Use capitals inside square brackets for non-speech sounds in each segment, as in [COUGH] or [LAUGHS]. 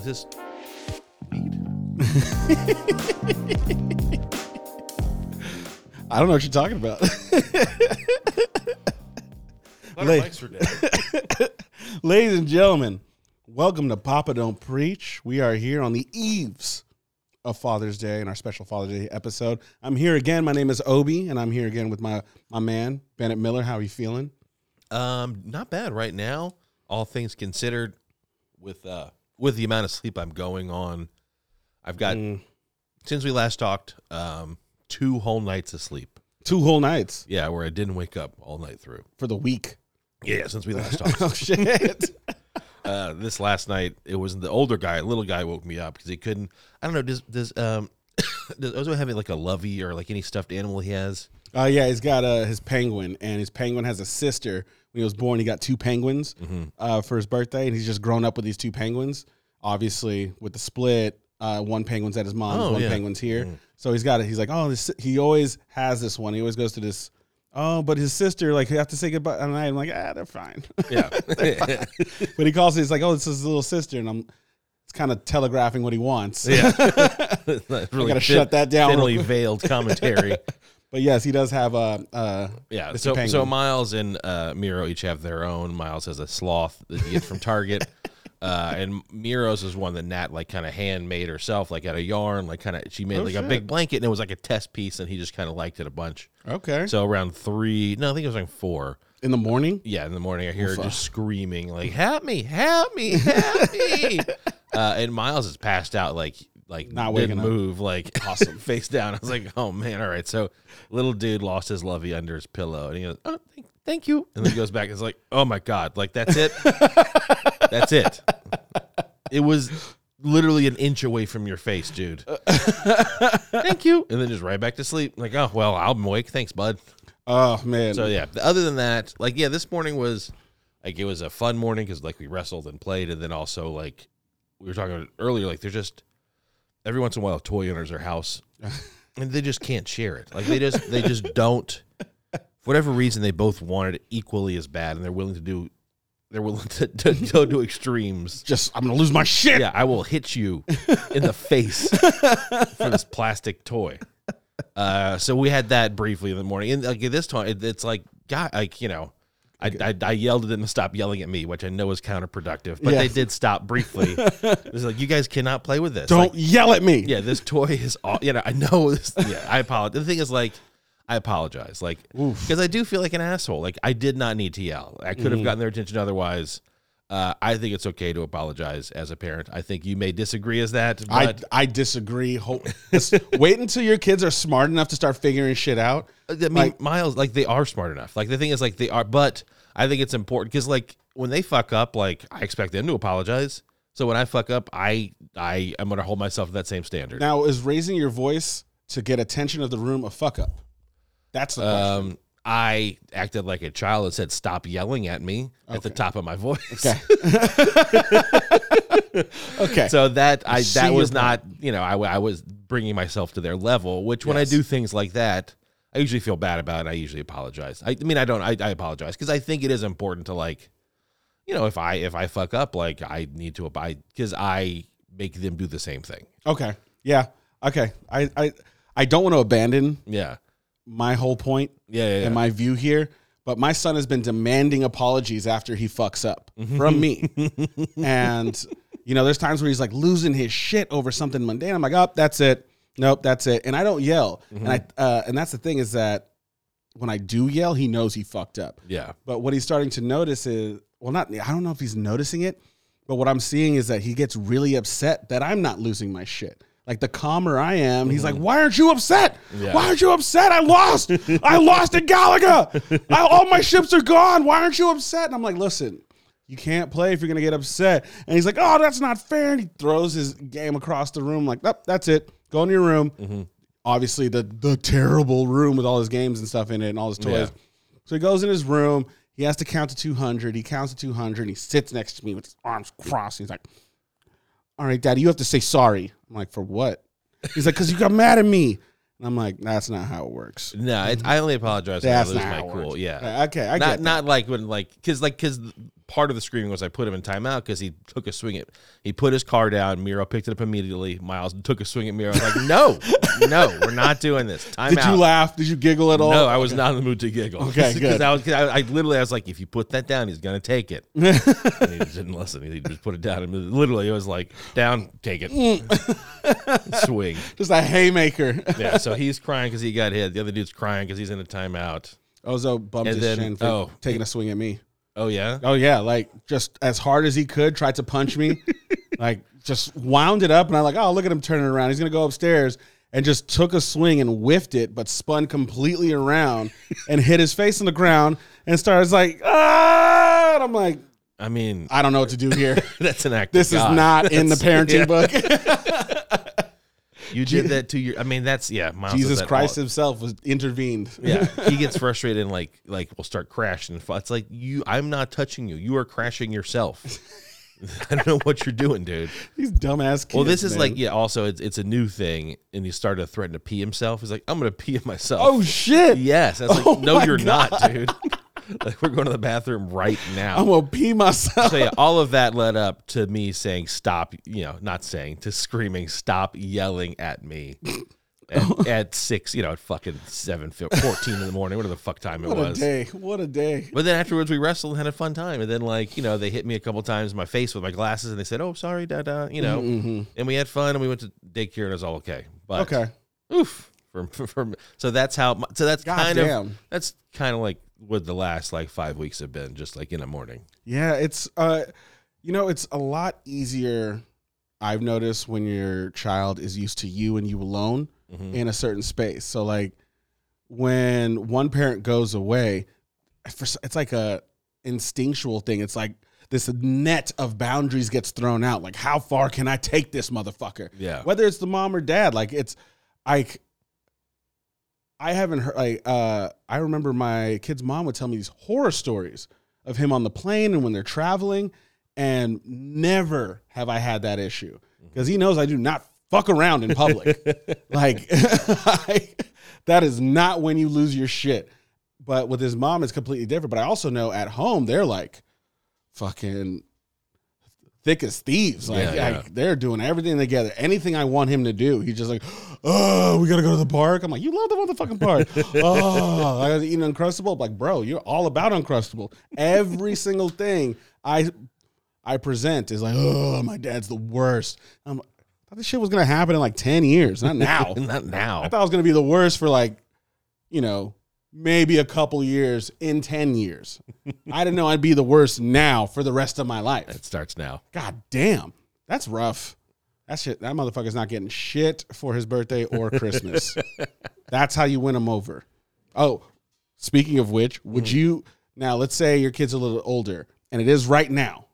Is this weed? I don't know what you're talking about. Our mics were dead. [LAUGHS] Ladies and gentlemen, welcome to Papa Don't Preach. We are here on the eves of Father's Day and our special Father's Day episode. I'm here again. My name is Obi, and I'm here again with my my man Bennet Miller. How are you feeling? Um, not bad right now. All things considered, with uh, with the amount of sleep I'm going on, I've got Mm, since we last talked, um, two whole nights of sleep. two whole nights Yeah, where I didn't wake up all night through. for the week. Yeah, since we last [LAUGHS] talked. oh shit! [LAUGHS] uh, this last night, it was the older guy, little guy, woke me up because he couldn't. I don't know. Does does um [COUGHS] does Ozo have like a lovey or like any stuffed animal he has? Uh, yeah, he's got uh, his penguin, and his penguin has a sister. When he was born, he got two penguins uh, for his birthday, and he's just grown up with these two penguins. Obviously, with the split, uh, one penguin's at his mom's, Oh, one yeah. penguin's here. So he's got it. He's like, oh, this. He always has this one. He always goes to this. Oh, but his sister, like, you have to say goodbye. And I'm like, ah, they're fine. Yeah, [LAUGHS] but he calls it. He's like, oh, this is his little sister, and I'm. It's kind of telegraphing what he wants. yeah. [LAUGHS] [LAUGHS] I gotta shut that down. Thinly veiled commentary. But yes, he does have a. Uh, Yeah. Mr. So Penguin. so Miles and uh, Miro each have their own. Miles has a sloth that he gets from Target. Uh, and Miro's is one that Nat like kind of handmade herself, like out of yarn, like kind of she made Oh, like a big blanket, and it was like a test piece, and he just kind of liked it a bunch. okay. So around three, no, I think it was like four. In the morning. Yeah, in the morning I hear her just screaming like, "Help me! Help me! Help me!" [LAUGHS] uh, and Miles is passed out, like like Not didn't waking up. move, like [LAUGHS] Awesome. face down. I was like, "Oh man, all right." So little dude lost his lovey under his pillow, and he goes, "Oh, thank, thank you," and then he goes back. and It's like, "Oh my god, like that's it, [LAUGHS] that's it." It was literally an inch away from your face, dude. thank you, and then just right back to sleep. Like, oh well, I'm awake. Thanks, bud. Oh man. So yeah, other than that, like yeah, this morning was like it was a fun morning because like we wrestled and played, and then also like we were talking about earlier, like they're just every once in a while a toy enters their house, [LAUGHS] and they just can't share it. Like they just they just don't. For whatever reason, they both want it equally as bad, and they're willing to do. They're willing to, to go to extremes. [LAUGHS] just I'm gonna lose my shit. Yeah, I will hit you in the face for this plastic toy. Uh, so we had that briefly in the morning, and like this time, it, it's like, God, like you know, I, I I yelled at them to stop yelling at me, which I know is counterproductive, but Yeah. they did stop briefly. [LAUGHS] It's like you guys cannot play with this. Don't Like, yell at me. yeah, this toy is all. You know, I know. This, yeah, I apologize. The thing is, like, I apologize, like, because I do feel like an asshole. Like, I did not need to yell. I could Mm-hmm. have gotten their attention otherwise. Uh, I think it's okay to apologize as a parent. I think you may disagree as that, I but I disagree. Ho- [LAUGHS] wait until your kids are smart enough to start figuring shit out. I mean, like- Miles, like, they are smart enough. Like, the thing is, like, they are, but I think it's important because, like, when they fuck up, like, I expect them to apologize. So when I fuck up, I I am gonna hold myself to that same standard. Now, is raising your voice to get attention of the room a fuck up? That's the question. Um, I acted like a child and said, "Stop yelling at me" at the Okay. top of my voice. Okay. [LAUGHS] okay. so that I See that your was not you know I, w- I was bringing myself to their level. Which when I Yes. do things like that, I usually feel bad about. it. I usually apologize. I, I mean I don't I, I apologize because I think it is important to like, you know, if I if I fuck up, like I need to abide because I make them do the same thing. okay. Yeah. Okay. I I I don't want to abandon Yeah, my whole point yeah, yeah. yeah. and my view here, but my son has been demanding apologies after he fucks up from me. [LAUGHS] and you know, there's times where he's like losing his shit over something mundane. I'm like, "Oh, that's it. Nope, that's it." And I don't yell. And I uh, and that's the thing is that when I do yell, he knows he fucked up. yeah, But what he's starting to notice is, well, not I don't know if he's noticing it, but what I'm seeing is that he gets really upset that I'm not losing my shit. Like the calmer I am, he's like, mm-hmm. "Why aren't you upset? Yeah. Why aren't you upset? I lost. I lost at Galaga. I, all my ships are gone. Why aren't you upset?" And I'm like, "Listen, you can't play if you're gonna get upset." And he's like, "Oh, that's not fair." And he throws his game across the room. Like, "Nope, that's it. Go in your room." Mm-hmm. Obviously, the the terrible room with all his games and stuff in it and all his toys. Yeah. So he goes in his room. He has to count to 200. He counts to 200. And he sits next to me with his arms crossed. He's like, All right, daddy, you have to say sorry. I'm like, For what? He's like, Because you got mad at me. And I'm like, That's not how it works. no, it, I only apologize when I That's lose not my how it cool. works. Yeah, Okay, I not get that. not like when like because like because part of the screaming was I put him in timeout because he took a swing at he put his car down. Miro picked it up immediately. Miles took a swing at Miro. I was like, [LAUGHS] no, no, we're not doing this. Timeout. Did you laugh? Did you giggle at all? No, I was not in the mood to giggle. Okay, [LAUGHS] good. I, was, I, I literally, I was like, if you put that down, he's gonna take it. [LAUGHS] and he just didn't listen. He just put it down. And literally, it was like, down, take it, mm. swing. Just a haymaker. Yeah. So he's crying because he got hit. The other dude's crying because he's in a timeout. Oh, Ozo bumped And his then- shin for oh. taking a swing at me. Oh yeah. Oh yeah, like just as hard as he could, tried to punch me, [LAUGHS] like just wound it up, and I'm like, oh look at him turning around. He's gonna go upstairs, and just took a swing and whiffed it, but spun completely around and hit his face on the ground and started like ah. And I'm like, I mean, I don't know what to do here. [LAUGHS] that's an act. This is God. not in the parenting yeah. book. [LAUGHS] You did that to your. I mean, that's yeah. Miles Jesus Christ all- himself was intervened. yeah, [LAUGHS] he gets frustrated and like like will start crashing. It's like you. I'm not touching you. You are crashing yourself. [LAUGHS] I don't know what you're doing, dude. These dumbass kids. Well, this is man. like yeah. Also, it's it's a new thing, and he started to threaten to pee himself. He's like, I'm gonna pee myself. oh shit, yes. I was like, Oh no, you're not, dude. [LAUGHS] [LAUGHS] like we're going to the bathroom right now. I'm gonna pee myself. so yeah, all of that led up to me saying stop. You know, not saying to screaming stop yelling at me. [LAUGHS] At, at six, you know, at fucking seven, 14 in the morning, whatever the fuck time it What a was. day! What a day! But then afterwards, we wrestled and had a fun time. And then, like, you know, they hit me a couple times in my face with my glasses and they said, oh, sorry, da da, You know, Mhm. and we had fun and we went to daycare and it was all okay. But, Okay. oof. From, [LAUGHS] from, so that's how, so that's God kind damn. of, that's kind of like what the last like five weeks have been, just like in the morning. Yeah, it's uh you know, it's a lot easier I've noticed when your child is used to you and you alone Mhm. in a certain space. So like when one parent goes away, for, it's like a instinctual thing. It's like this net of boundaries gets thrown out. Like how far can I take this motherfucker? Yeah. Whether it's the mom or dad, like it's like I haven't heard like uh I remember my kid's mom would tell me these horror stories of him on the plane and when they're traveling and never have I had that issue because he knows I do not fuck around in public. [LAUGHS] like [LAUGHS] I, that is not when you lose your shit. But with his mom it's completely different, but I also know at home they're like fucking thick as thieves. Like, Yeah, yeah. like, they're doing everything together. Anything I want him to do, he's just like, oh, we gotta go to the park. I'm like, you love the motherfucking park. [LAUGHS] oh, I gotta eat an uncrustable. I'm like, bro, you're all about uncrustable. Every [LAUGHS] single thing I I present is like, oh, my dad's the worst. I'm like, I thought this shit was gonna happen in like 10 years, not [LAUGHS] now. Not now. I thought it was gonna be the worst for like, you know, maybe a couple years in 10 years. [LAUGHS] I didn't know I'd be the worst now for the rest of my life. It starts now. God damn. That's rough. That shit that motherfucker's not getting shit for his birthday or [LAUGHS] Christmas. That's how you win him over. Oh, speaking of which, would mm-hmm. you now let's say your kid's a little older and it is right now.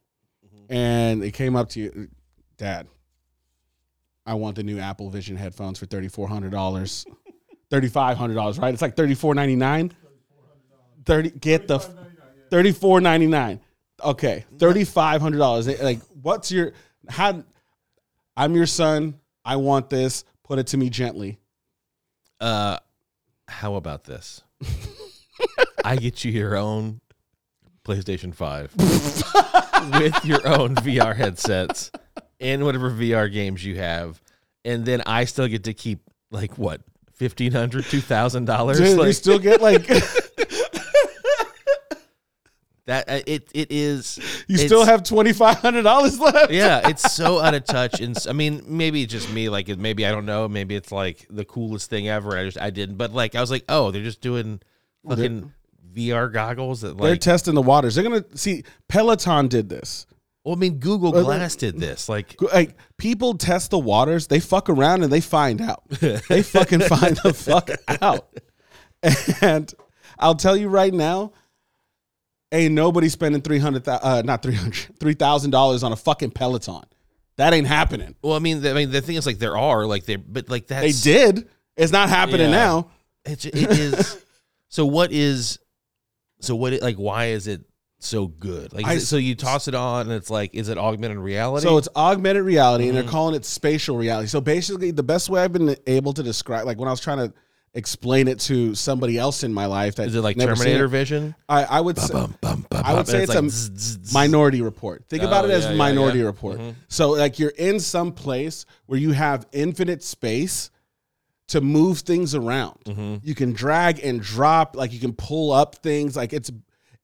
Mm-hmm. And it came up to you, Dad, I want the new Apple Vision headphones for thirty four hundred dollars. Thirty five hundred dollars, right? It's like thirty four ninety nine. Thirty get the thirty four ninety nine. Okay, thirty five hundred dollars. Like, what's your how? I'm your son. I want this. Put it to me gently. Uh, how about this? [LAUGHS] I get you your own PlayStation 5 [LAUGHS] with your own VR headsets and whatever VR games you have. And then I still get to keep like what? $1,500, $2,000? You still get like [LAUGHS] that. uh, It, it is. you still have twenty five hundred dollars left. yeah, [LAUGHS] it's so out of touch, and I mean, maybe it's just me. Like, maybe I don't know. Maybe it's like the coolest thing ever. I just I didn't, but like I was like, oh, they're just doing fucking VR goggles that They're testing the waters. They're gonna see Peloton did this. Well, I mean, Google Glass did this. Like, Like people test the waters, they fuck around and they find out. they fucking [LAUGHS] find the fuck out. And I'll tell you right now, ain't nobody spending three hundred uh not three hundred three thousand dollars on a fucking Peloton. That ain't happening. well, I mean, the, I mean, the thing is, like, there are like they, but like that They did. It's not happening Yeah. now. It's, it is. so what is? So what? It, like, why is it so good? Like, I- it- so you toss it on, and it's like, is it augmented reality? So it's augmented reality, and Mhm. they're calling it spatial reality. So basically, the best way I've been able to describe, like when I was trying to explain it to somebody else in my life that Is it like Terminator it. Vision? I, I would say, Bum, bum, bum, I would say and it's a like zzz, zzz, zzz. Minority Report. Think about Oh, it as yeah, Minority yeah. Report. Mhm. So like you're in some place where you have infinite space to move things around. Mhm. You can drag and drop, like you can pull up things. Like it's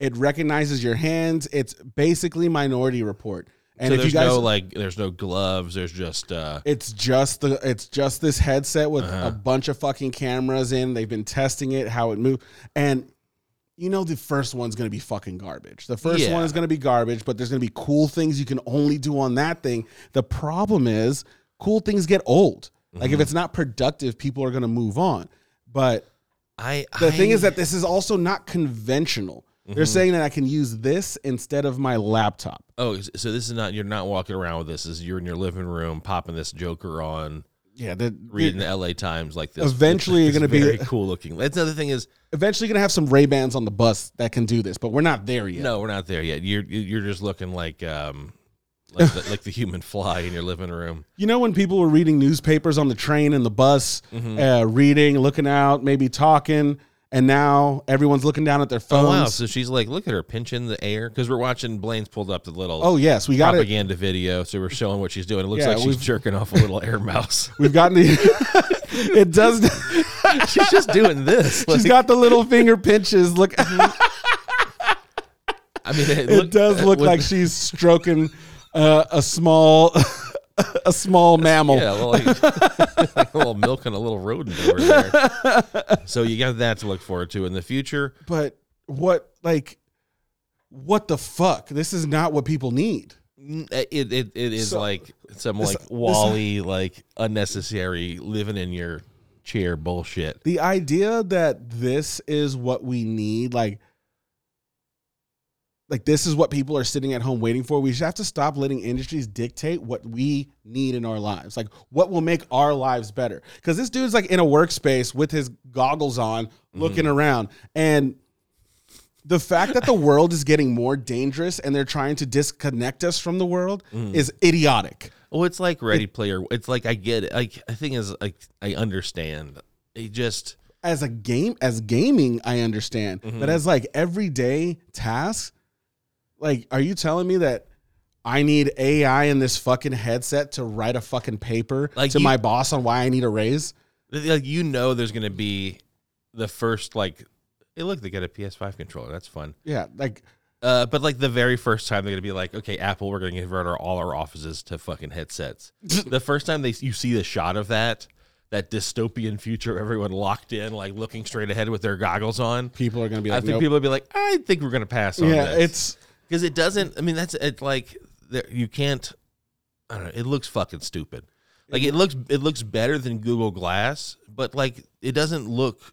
it recognizes your hands. It's basically Minority Report. And so if you there's guys, no like, there's no gloves. There's just uh, it's just the it's just this headset with Uh-huh. a bunch of fucking cameras in. They've been testing it, how it moves, and you know the first one's gonna be fucking garbage. The first Yeah. one is gonna be garbage, but there's gonna be cool things you can only do on that thing. The problem is cool things get old. Like if Mhm. it's not productive, people are gonna move on. But I. the I, thing is that this is also not conventional. They're Mhm. saying that I can use this instead of my laptop. Oh, so this is not. You're not walking around with this. This is you're in your living room popping this Joker on, Yeah, the, reading the L.A. Times like this. Eventually you're [LAUGHS] gonna be- very cool looking. That's the other thing is eventually gonna have some Ray Bans on the bus that can do this, but we're not there yet. no, we're not there yet. You're you're just looking like um like the, [LAUGHS] like the human fly in your living room. You know when people were reading newspapers on the train and the bus, Mhm. uh, reading, looking out, maybe talking, and now everyone's looking down at their Oh phones. wow! So she's like, look at her pinching the air because we're watching. Blaine's pulled up the little Oh yes, we got it. propaganda video, so we're showing what she's doing. It looks Yeah, like she's jerking off a little air mouse. [LAUGHS] We've gotten the. [LAUGHS] it does. [LAUGHS] she's just doing this. She's got the little finger pinches. Look, I mean, it, it look- does look with- like she's stroking uh, a small, [LAUGHS] a small mammal. Yeah, well, like, [LAUGHS] like a little milk and a little rodent over there. So you got that to look forward to in the future. But what, like, what the fuck? This is not what people need. Uh, it it, it is So- like some this- like this- WALL-E like unnecessary living in your chair bullshit. the idea that this is what we need like like this is what people are sitting at home waiting for we should have to stop letting industries dictate what we need in our lives like what will make our lives better because this dude's like in a workspace with his goggles on looking around and the fact that the world is getting more dangerous and they're trying to disconnect us from the world is idiotic Well, it's like Ready Player. It's like I get it. Like the thing is, like I understand. It just as a game as gaming i understand Mhm. but as like everyday tasks like are you telling me that i need ai in this fucking headset to write a fucking paper Like to you- my boss on why i need a raise like you know, there's gonna be the first like. Hey, look, they got a PS5 controller. That's fun. yeah like Uh, but like the very first time they're gonna be like, okay, Apple, we're gonna convert our, all our offices to fucking headsets. [LAUGHS] the first time they you see the shot of that, that dystopian future, of everyone locked in, like looking straight ahead with their goggles on. people are gonna be I like think nope. people will be like, I think we're gonna pass on yeah this. it's because it doesn't. I mean, that's it. Like there, you can't. I don't know. It looks fucking stupid. Like it looks. It looks better than Google Glass, but like it doesn't look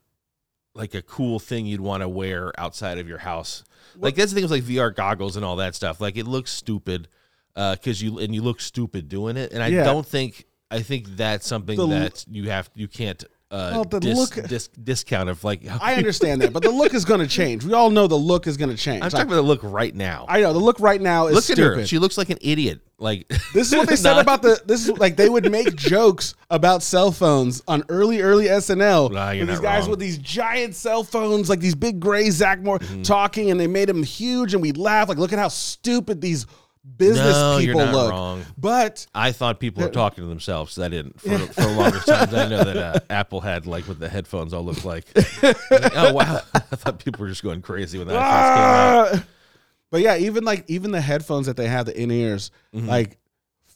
like a cool thing you'd want to wear outside of your house. Like that's the thing with like VR goggles and all that stuff. Like it looks stupid uh, because you and you look stupid doing it. And I Yeah. don't think. I think that's something The that you have. You can't. Uh, Well, the dis, look- dis, discount of like. i understand that but the look is gonna change we all know the look is gonna change I'm Like, talking about the look right now. i know the look right now is Look stupid at her. She looks like an idiot. Like [LAUGHS] This is what they said [LAUGHS] Not- about the. This is like they would make [LAUGHS] jokes about cell phones on early, early SNL. Nah, these guys wrong. with these giant cell phones, like these big gray Zack Morris Mm-hmm. talking, and they made them huge, and we'd laugh. Like, look at how stupid these business No, you're people not look. wrong. But I thought people were [LAUGHS] talking to themselves. So I didn't. For, for the longest [LAUGHS] times, I know that uh, Apple had like what the headphones all look like. [LAUGHS] oh wow! I thought people were just going crazy when the came out. but yeah, even like even the headphones that they have, the in ears, out. like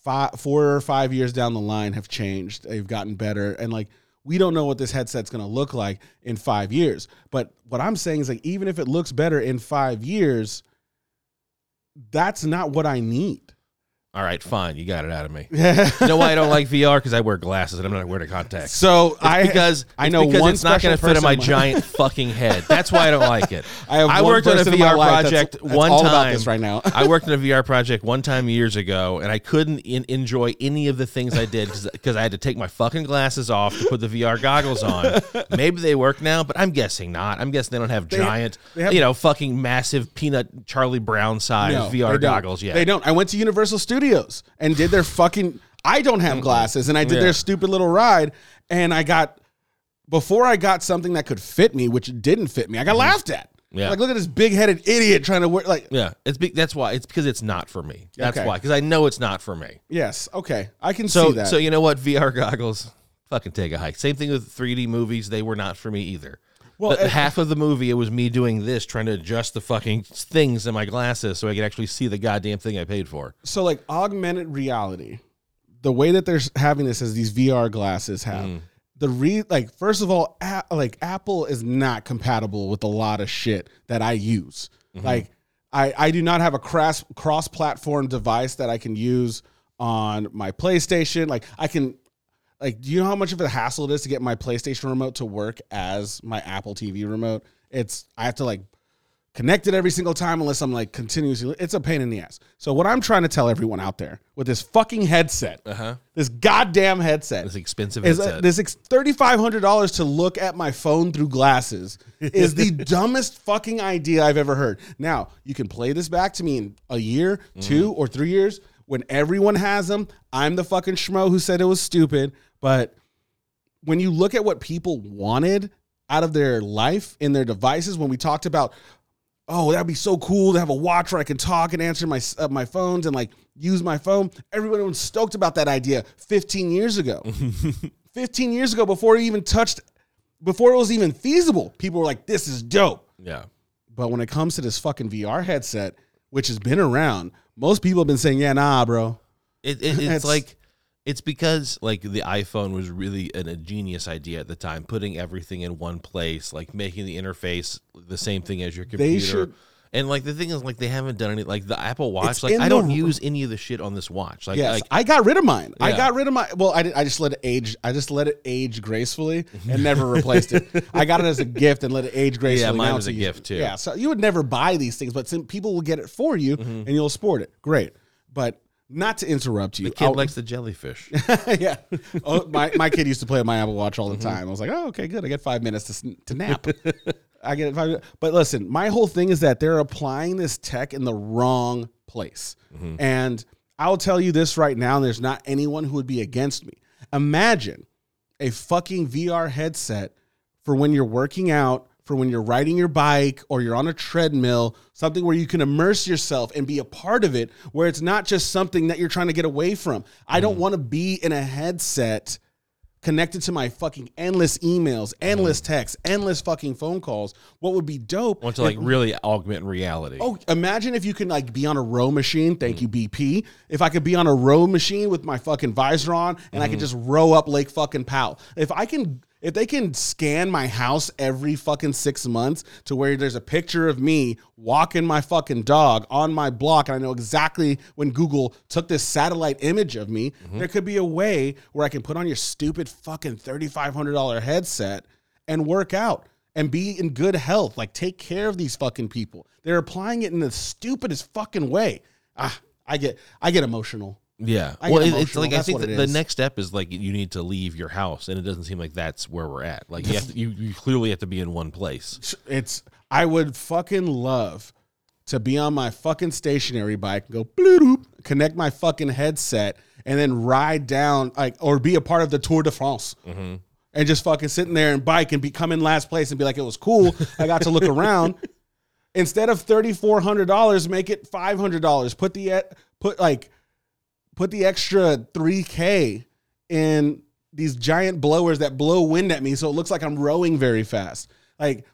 five, four or five years down the line, have changed. They've gotten better, and like we don't know what this headset's going to look like in five years. But what I'm saying is like even if it looks better in five years, that's not what I need. All right, fine. You got it out of me. [LAUGHS] You know why I don't like VR? Because I wear glasses and I'm not wearing contacts. so It's I because [LAUGHS] I know because one it's not going to fit in my giant fucking head. That's why I don't like it. [LAUGHS] I have I worked on a person in my VR life that's- project that's one all time. about this right now. I worked on a VR project one time years ago, and I couldn't in- enjoy any of the things I did because I had to take my fucking glasses off to put the VR goggles on. Maybe they work now, but I'm guessing not. I'm guessing they don't have giant, they have- you know, fucking massive peanut Charlie Brown size No, VR goggles yet. They don't. I went to Universal Studios and did their fucking. I don't have glasses, and I did Yeah. their stupid little ride, and I got before I got something that could fit me, which didn't fit me, I got laughed at. Mm-hmm. Yeah. Like, look at this big headed idiot trying to wear, like, Yeah, it's be, that's why it's because it's not for me. That's Okay. why because I know it's not for me. yes, okay. I can So see that. so you know what? VR goggles, fucking take a hike. Same thing with 3D movies. They were not for me either. Well, and- half of the movie it was me doing this, trying to adjust the fucking things in my glasses so I could actually see the goddamn thing I paid for. so like augmented reality the way that they're having this as these vr glasses have Mm. the re like first of all a- like apple is not compatible with a lot of shit that i use Mm-hmm. like i i do not have a cross cross platform device that i can use on my playstation like i can like do you know how much of a hassle it is to get my playstation remote to work as my apple tv remote it's i have to like connect it every single time unless I'm like continuously. It's a pain in the ass. So what I'm trying to tell everyone out there with this fucking headset, Uh huh. this goddamn headset, this expensive is headset. this ex- $3,500 to look at my phone through glasses is the [LAUGHS] dumbest fucking idea I've ever heard. Now, you can play this back to me in a year, two, or three years when everyone has them. I'm the fucking schmo who said it was stupid. But when you look at what people wanted out of their life in their devices, when we talked about, oh, that'd be so cool to have a watch where I can talk and answer my uh, my phones and like use my phone. Everybody was stoked about that idea 15 years ago. [LAUGHS] 15 years ago, before it even touched, before it was even feasible, people were like, "This is dope." yeah. But when it comes to this fucking VR headset, which has been around, most people have been saying, "Yeah, nah, bro." It, it, It's- [LAUGHS] like it's because like the iPhone was really an, a genius idea at the time, putting everything in one place, like making the interface the same thing as your computer. should- and like the thing is, like they haven't done any like the Apple Watch. Like I don't r- use any of the shit on this watch. Like, Yes, like I got rid of mine. I got rid of my. Well, I, did, I just let it age. I just let it age gracefully and never replaced it. [LAUGHS] I got it as a gift and let it age gracefully. Yeah, mine was a gift, too. Yeah, so you would never buy these things, but some people will get it for you mm-hmm. and you'll sport it. Great, but not to interrupt you. the kid I'll- likes the jellyfish. [LAUGHS] yeah. Oh, my, my kid used to play with my Apple Watch all Mm-hmm. the time. I was like, oh, okay, good. I get five minutes to, to nap. [LAUGHS] I get five. But listen, my whole thing is that they're applying this tech in the wrong place. Mm-hmm. And I'll tell you this right now, and there's not anyone who would be against me. Imagine a fucking VR headset for when you're working out, for when you're riding your bike or you're on a treadmill, something where you can immerse yourself and be a part of it, where it's not just something that you're trying to get away from. I don't mm. want to be in a headset connected to my fucking endless emails, mm. endless texts, endless fucking phone calls. What would be dope? Want to like really augment reality. Oh, imagine if you can like be on a row machine. Thank mm. you, BP. If I could be on a row machine with my fucking visor on and I could just row up Lake fucking Powell. If I can, if they can scan my house every fucking six months to where there's a picture of me walking my fucking dog on my block, and I know exactly when Google took this satellite image of me, there could be a way where I can put on your stupid fucking $3,500 headset and work out and be in good health. Like take care of these fucking people. They're applying it in the stupidest fucking way. Ah, I get I get emotional. Yeah. I well, it- it's like I think the next step is like you need to leave your house, and it doesn't seem like that's where we're at. Like you have to, you, you clearly have to be in one place. It's I would fucking love to be on my fucking stationary bike, and go bloop, connect my fucking headset, and then ride down like or be a part of the Tour de France. Mm-hmm. And just fucking sitting there and bike and be come in last place and be like, it was cool. I got to look [LAUGHS] around. Instead of thirty four hundred dollars, make it five hundred dollars. Put the put like put the extra 3k in these giant blowers that blow wind at me so it looks like i'm rowing very fast. Like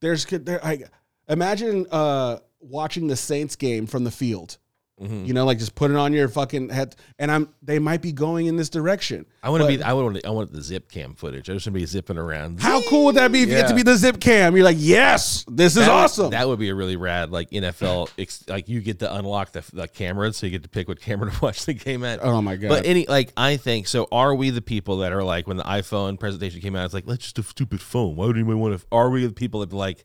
there's there like imagine uh watching the saints game from the field Mm-hmm. you know like just put it on your fucking head and i'm they might be going in this direction I want to be. I want. I want the zip cam footage. I just want to be zipping around. how cool would that be if you get to be the zip cam you're like yes this is would- awesome that would be a really rad like NFL. [LAUGHS] ex- like you get to unlock the, the camera, so you get to pick what camera [LAUGHS] to watch the game at. oh my god But any like I think so. Are we the people that are like when the iPhone presentation came out? It's like let's just a stupid phone. Why would anyone want to? Are we the people that like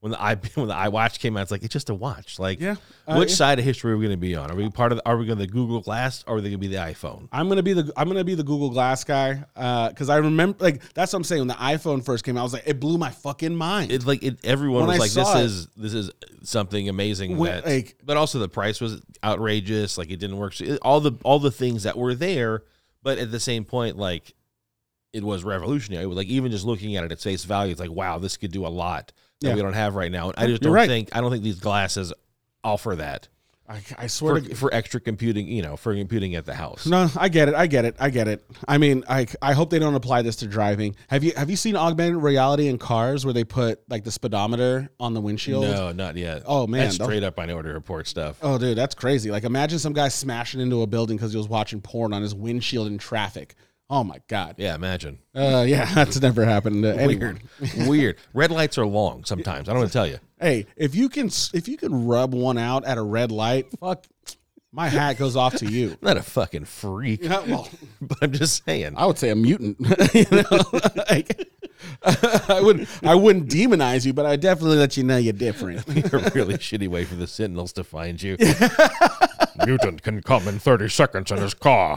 when the i [LAUGHS] when the iWatch came out? It's like it's just a watch. Like Yeah. which Uh, yeah. side of history are we going to be on? Are we part of? The, are we going to the Google Glass? or Are we going to be the iPhone? I'm gonna be the I'm gonna be the Google Glass guy because I remember like that's what I'm saying when the iPhone first came out I was like it blew my fucking mind. It's like it, everyone When was I like, "This it- is this is something amazing." When- that, like- but also the price was outrageous. Like it didn't work. All the all the things that were there, but at the same point, like it was revolutionary. It was like even just looking at it at face value, it's like wow, this could do a lot that Yeah. we don't have right now. I just You're don't right. think I don't think these glasses offer that I, I swear for, to for extra computing. You know, for computing at the house. No, I get it. I get it. I get it. I mean, I I hope they don't apply this to driving. Have you have you seen augmented reality in cars where they put like the speedometer on the windshield? No, not yet. Oh, man, that's straight up Minority Report stuff. Oh, dude, that's crazy. Like, imagine some guy smashing into a building because he was watching porn on his windshield in traffic. Oh my god. Yeah, imagine. Uh, yeah, [LAUGHS] that's never happened to anyone. Weird, weird. Red lights are long sometimes. I don't want to tell you. Hey, if you can if you can rub one out at a red light, fuck, my hat goes off to you. I'm not a fucking freak, Yeah, well, [LAUGHS] but I'm just saying. I would say a mutant. [LAUGHS] you know, like, I would I wouldn't demonize you, but I definitely let you know you're different. a really shitty way for the Sentinels to find you. Mutant can come in 30 seconds in his car.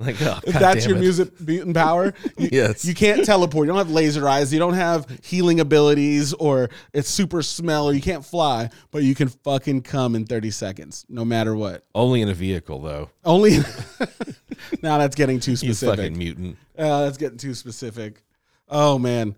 [LAUGHS] like, oh, If that's your it. music mutant power, you, [LAUGHS] Yes. you can't teleport. You don't have laser eyes. You don't have healing abilities, or it's super smell, or you can't fly. But you can fucking come in thirty seconds, no matter what. Only in a vehicle, though. Only now [LAUGHS] that's getting too You specific. fucking mutant. Uh, that's getting too specific. Oh man.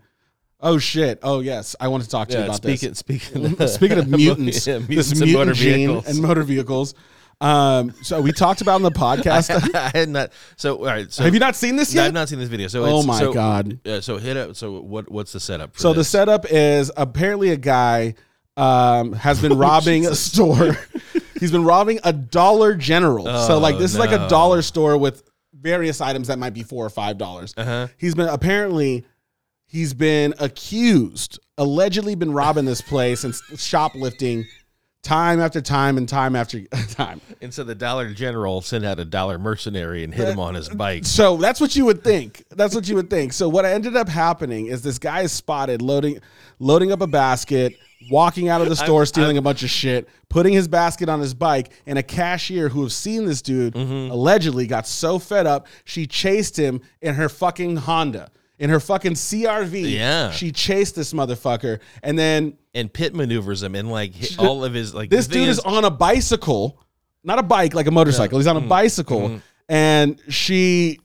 Oh shit. Oh yes. I want to talk to you about speaking, this. speaking, Speaking of mutants, yeah, this mutants and mutant motor gene vehicles. and motor vehicles. Um, so we talked about in the podcast. [LAUGHS] I had not. So, all right. So, Have you not seen this yet? I've not seen this video. So, Oh it's, my so, God. Uh, so hit up. So, what? What's the setup? For So the setup is apparently a guy um, has been [LAUGHS] robbing a store. [LAUGHS] He's been robbing a Dollar General. so like Oh, this is like a dollar store with various items that might be four or five dollars. Uh-huh. He's been apparently he's been accused, allegedly been robbing this place and shoplifting time after time and time after [LAUGHS] time. And so the Dollar General sent out a dollar mercenary and hit him on his bike. So that's what you would think. That's what you would think. So what ended up happening is this guy is spotted loading loading up a basket, walking out of the [LAUGHS] store, stealing a bunch of shit, putting his basket on his bike, and a cashier who have seen this dude mm-hmm. allegedly got so fed up, she chased him in her fucking Honda. In her fucking CRV. Yeah. She chased this motherfucker. And then and pit maneuvers him and like hit all of his like this dude is on a bicycle, not a bike like a motorcycle. He's on a Mm-hmm. bicycle, and she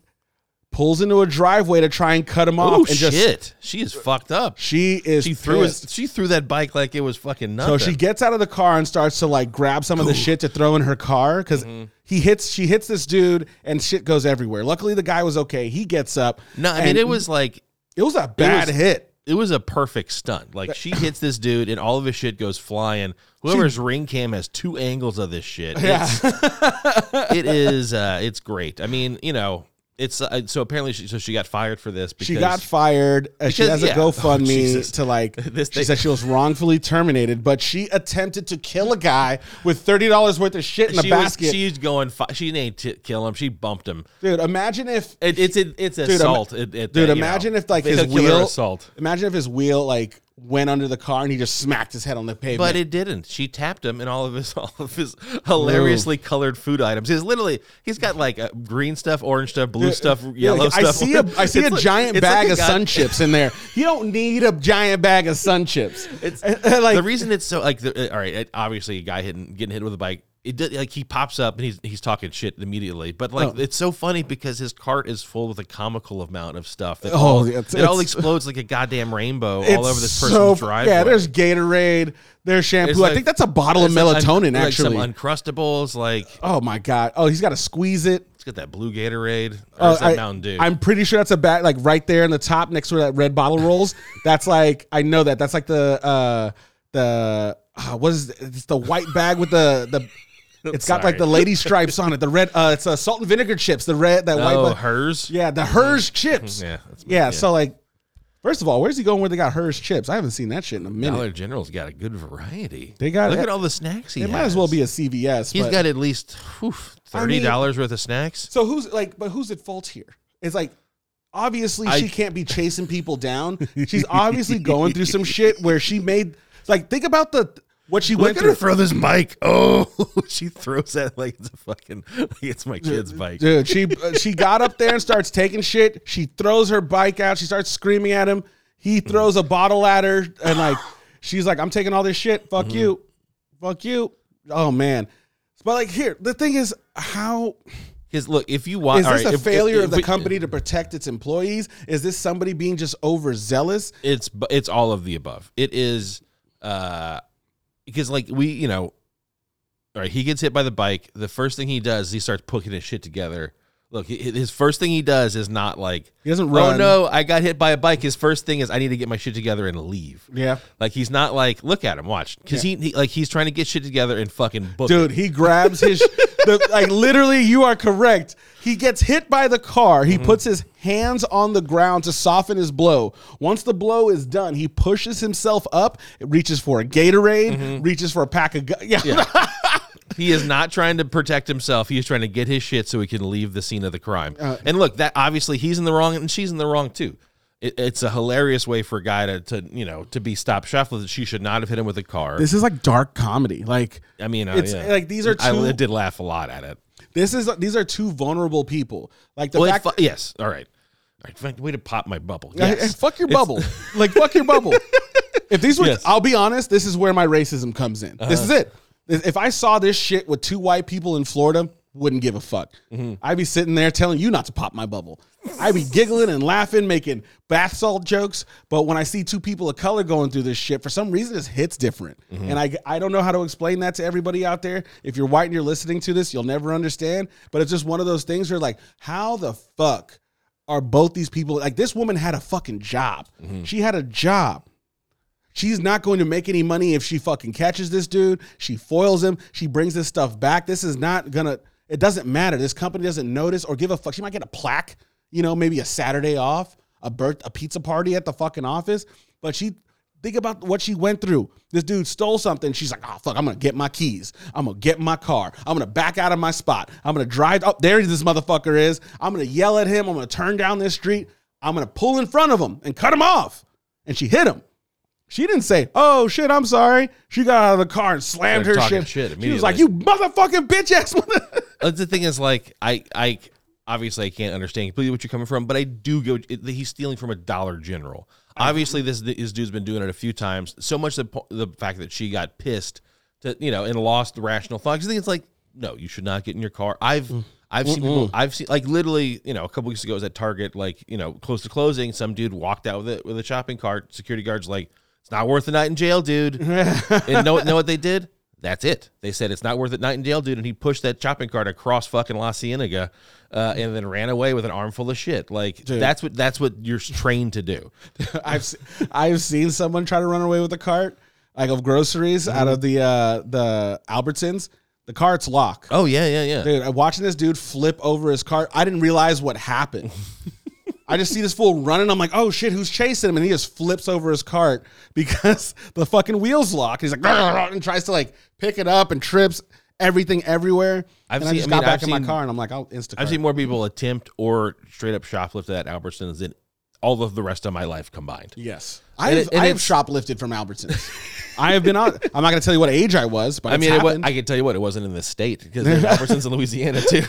pulls into a driveway to try and cut him off. oh and shit just she is fucked up she is she threw pissed. his, she threw that bike like it was fucking nothing So she gets out of the car and starts to like grab some of the shit to throw in her car because Mm-hmm. he hits. She hits this dude and shit goes everywhere. Luckily, the guy was okay. He gets up. no i mean and it was like it was a bad was- hit. it was a perfect stunt like she [LAUGHS] hits this dude and all of his shit goes flying whoever's ring cam has two angles of this shit Yeah. It's- it is uh it's great i mean you know it's uh, so apparently she, so she got fired for this because She got fired. Uh, she has a yeah. [LAUGHS] Oh, GoFundMe Jesus. to like. [LAUGHS] This she thing- said she was wrongfully terminated, but she attempted to kill a guy with thirty dollars worth of shit in a she was, basket. she's going fi- she didn't t- kill him she bumped him dude, imagine if. It, it's it, it's ima- assault. It- it- dude, imagine know, if like his wheel. assault. Imagine if his wheel like went under the car and he just smacked his head on the pavement. But it didn't. She tapped him and all of his [LAUGHS] all of his hilariously colored food items. He's literally he's got like uh, green stuff, orange stuff, blue stuff, Yeah, yellow like, stuff. I see a I see It's a like- giant it's like bag a of SunChips in there. You don't need a giant bag of SunChips. It's [LAUGHS] like the reason it's so like the, uh, all right. It, obviously, a guy hitting getting hit with a bike. It did, like he pops up and he's he's talking shit immediately. But like Oh. it's so funny because his cart is full with a comical amount of stuff. That Oh, all, it's- it all explodes like a goddamn rainbow all over this person's so, driveway. Yeah, there's Gatorade, there's shampoo. There's I think that's a bottle of like, melatonin. like actually, some uncrustables. Like oh my god. Oh, he's got to squeeze it. it's got that blue Gatorade or Oh, that I, Mountain Dew. I'm pretty sure that's a bag, like right there in the top next to where that red bottle rolls. [LAUGHS] That's like I know that. That's like the uh the uh, what is it? it's the white bag with the the. [LAUGHS] It's got like the lady stripes on it. The red, uh, it's a salt and vinegar chips. The red, that white, oh, Herr's. yeah, the Herr's [LAUGHS] chips. Yeah, that's Yeah, so like, first of all, where's he going where they got Herr's chips? I haven't seen that shit in a minute. Dollar General's got a good variety. They got look at all the snacks he it might as well be a CVS. He's but- got at least whew, I thirty mean- dollars worth of snacks. So who's like, but who's at fault here? It's like, obviously I- she can't be chasing people down. [LAUGHS] She's obviously going through some shit where she made like think about the what she Look went at her through. throw this bike. [LAUGHS] Oh, she throws that like it's a fucking like it's my kid's bike. Dude, she uh, she got up there and starts taking shit. She throws her bike out. She starts screaming at him. He throws a bottle at her and like she's like, "I'm taking all this shit. Fuck you, fuck you." Oh man, but like here, the thing is how Because look, if you want, Is this right, a if- failure if- of the company to protect its employees? Is this somebody being just overzealous? It's it's all of the above. It is uh because like we you know, all right, he gets hit by the bike. The first thing he does, is he starts putting his shit together. Look, his first thing he does is not like, He doesn't run. oh no, I got hit by a bike. His first thing is I need to get my shit together and leave. Yeah. Like he's not like, look at him, watch, because he, he like he's trying to get shit together and fucking book. it. Dude, he grabs his [LAUGHS] the, like literally you are correct. He gets hit by the car. Mm-hmm. He puts his hands on the ground to soften his blow. Once the blow is done, he pushes himself up, reaches for a Gatorade, reaches for a pack of gu- [LAUGHS] yeah. Mm-hmm. Yeah. He is not trying to protect himself. He is trying to get his shit so he can leave the scene of the crime. Uh, and look, that obviously he's in the wrong and she's in the wrong too. It, it's a hilarious way for a guy to, to you know to be stopped shoplifting. She should not have hit him with a car. This is like dark comedy. Like I mean, uh, it's yeah. like these are I two did laugh a lot at it. this is these are two vulnerable people. Like the Well, fact fu- yes, all right, all right. Way to pop my bubble. Hey, fuck your It's- bubble. [LAUGHS] like fuck your bubble. If these were, Yes. I'll be honest. This is where my racism comes in. This is it. If I saw this shit with two white people in Florida, wouldn't give a fuck. Mm-hmm. I'd be sitting there telling you not to pop my bubble. I'd be giggling and laughing, making bath salt jokes. But when I see two people of color going through this shit, for some reason, this hits different. Mm-hmm. And I, I don't know how to explain that to everybody out there. If you're white and you're listening to this, you'll never understand. But it's just one of those things where, like, how the fuck are both these people like this woman had a fucking job. Mm-hmm. She had a job. She's not going to make any money if she fucking catches this dude. She foils him. She brings this stuff back. This is not gonna. It doesn't matter. This company doesn't notice or give a fuck. She might get a plaque. You know, maybe a Saturday off, a birth, a pizza party at the fucking office. But she think about what she went through. This dude stole something. She's like, oh fuck, I'm gonna get my keys. I'm gonna get my car. I'm gonna back out of my spot. I'm gonna drive. Oh, there this motherfucker is. I'm gonna yell at him. I'm gonna turn down this street. I'm gonna pull in front of him and cut him off. And she hit him. She didn't say, "Oh shit, I'm sorry." She got out of the car and slammed her Started shit. shit she was like, "You motherfucking bitch ass." [LAUGHS] mother-" Uh, the thing is, like, I, I obviously I can't understand completely what you're coming from, but I do go. He's stealing from a Dollar General. Obviously, this this dude's been doing it a few times. So much the the fact that she got pissed to you know and lost the rational thought. I think it's like, no, you should not get in your car. I've I've seen people. I've seen like literally, you know, a couple weeks ago I was at Target, like you know, close to closing. Some dude walked out with it with a shopping cart. Security guards like, it's not worth a night in jail, dude. [LAUGHS] and know know what they did? That's it. They said it's not worth it, night in jail, dude. And he pushed that shopping cart across fucking La Cienega, uh, and then ran away with an armful of shit. Like that's what that's what you're trained to do. [LAUGHS] I've I've seen someone try to run away with a cart like of groceries out of the uh the Albertsons. The cart's locked. Oh yeah, yeah, yeah. Dude, I'm watching this dude flip over his cart. I didn't realize what happened. [LAUGHS] I just see this fool running. I'm like, oh shit, who's chasing him? And he just flips over his cart [LAUGHS] because the fucking wheels lock. He's like, and tries to like pick it up and trips everything everywhere. I've and I seen- just I got mean, back I've in my seen- car and I'm like, I'll Instacart. I've seen more people attempt or straight up shoplift at Albertsons than all of the rest of my life combined. Yes, I've, it- I've shoplifted from Albertsons. [LAUGHS] I have been on. I'm not going to tell you what age I was, but I mean, it wa- I can tell you what, it wasn't in this state because there's [LAUGHS] Albertsons in Louisiana too.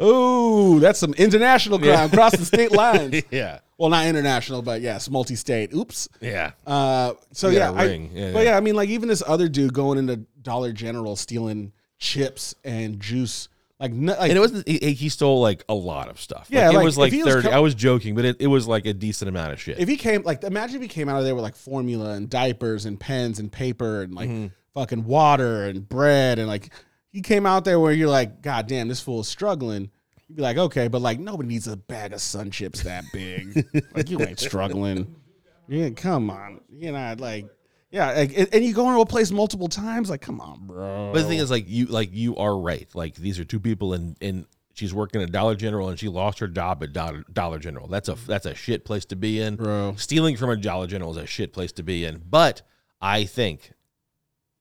Ooh, that's some international crime crossing state [LAUGHS] lines. yeah, Well, not international, but yes, multi-state. Oops. yeah. Uh, so yeah, I. Yeah, but yeah. yeah, I mean, like even this other dude going into Dollar General stealing chips and juice, like, no, like And it wasn't. He, he stole like a lot of stuff. Yeah, like, it was like he was thirty. I was joking, but it, it was like a decent amount of shit. if he came, like, imagine if he came out of there with like formula and diapers and pens and paper and like Mm-hmm. fucking water and bread and like he came out there where you're like, God damn, this fool is struggling. You'd be like, okay, but like nobody needs a bag of SunChips that big. [LAUGHS] like you ain't struggling. Yeah, come on. You're not like, yeah, like, and- and you go into a place multiple times. Like, come on, bro. But the thing is, like you, like you are right. Like these are two people, and and she's working at Dollar General, and she lost her job at Dollar, Dollar General. That's a that's a shit place to be in. Bro. Stealing from a Dollar General is a shit place to be in. But I think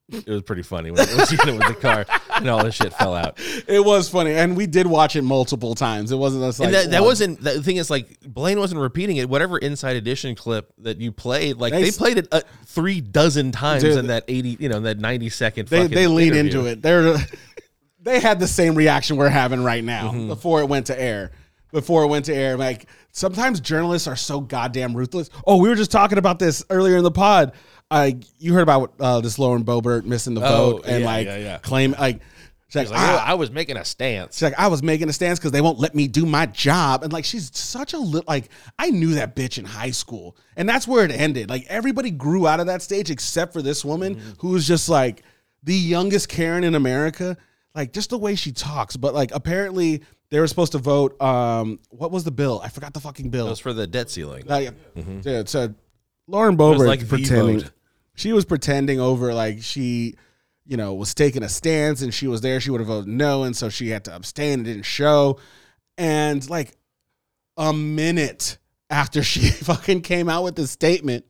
it was pretty funny when, when she hit it with the car and all this shit fell out. It was funny, and we did watch it multiple times. It wasn't just like and that, that wasn't the thing is like Blaine wasn't repeating it. Whatever Inside Edition clip that you played, like They they, played it uh, three dozen times Dude, in that eighty, you know, that ninety second. They fucking they lean interview. into it. They're [LAUGHS] they had the same reaction we're having right now Mm-hmm. before it went to air. Before it went to air, like sometimes journalists are so goddamn ruthless. Oh, we were just talking about this earlier in the pod. I you heard about uh, this Lauren Boebert missing the Oh, vote and yeah, like yeah, yeah. claim like She's like, like, "Oh, "Ah." I was making a stance. She's like, I was making a stance because they won't let me do my job. And like, she's such a little, like, I knew that bitch in high school. And that's where it ended. Like, everybody grew out of that stage except for this woman Mm-hmm. who was just like the youngest Karen in America. Like, just the way she talks. But like, apparently, they were supposed to vote. Um, what was the bill? I forgot the fucking bill. It was for the debt ceiling. Uh, yeah. Yeah, so Lauren Boebert like pretending. She was pretending over like she, you know, was taking a stance and she was there. She would have voted no, and so she had to abstain and didn't show. And like a minute after [LAUGHS] she fucking came out with this statement,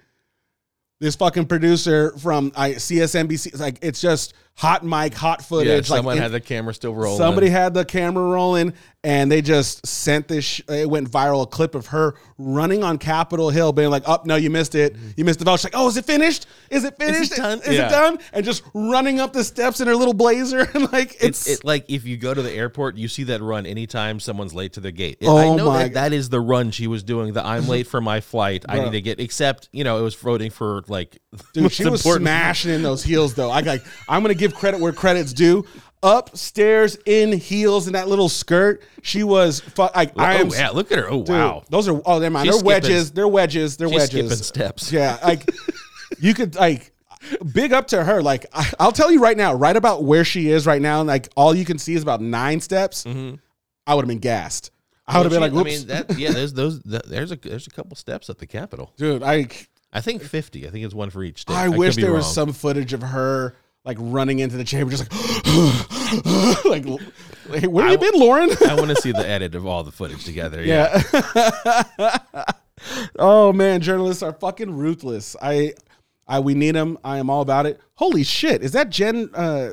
this fucking producer from I, CSNBC, like it's just hot mic, hot Yeah, footage. like someone in- had the camera still rolling. Somebody had the camera rolling, and they just sent this. Sh- it went viral. A clip of her running on Capitol Hill, being like, "Oh no, you missed it. Mm-hmm. You missed the vote." She's like, "Oh, is it finished? Is it finished? Is it done?" Is Yeah. it done?" And just running up the steps in her little blazer, [LAUGHS] and like it's, it's it, like if you go to the airport, you see that run anytime someone's late to their gate. It- Oh I know my that that is the run she was doing. The I'm late for my flight. I need to get. Except you know it was voting for like [LAUGHS] dude. She was smashing in those [LAUGHS] heels, though. I like. I'm gonna give credit where credit's due. Upstairs in heels in that little skirt, she was. Fu- like I Oh am. yeah, look at her. Oh Dude, wow. those are oh, they're mine. She's They're skipping- wedges. They're wedges. They're She's wedges. skipping steps. Yeah, like [LAUGHS] you could like big up to her. Like I, I'll tell you right now, right about where she is right now, and like all you can see is about nine steps. Mm-hmm. I would have been gassed. I would have been like, she- I mean, that yeah. There's those. th- There's a there's a couple steps at the Capitol. dude. I I think 50. I think it's one for each state. I could wish there was some footage of her like running into the chamber, just like [GASPS] like. Hey, where I you been, Lauren? I want to see the edit of all the footage together. Yeah. Yeah. [LAUGHS] oh man, journalists are fucking ruthless. I, I we need them. I am all about it. Holy shit, is that Jen? Uh,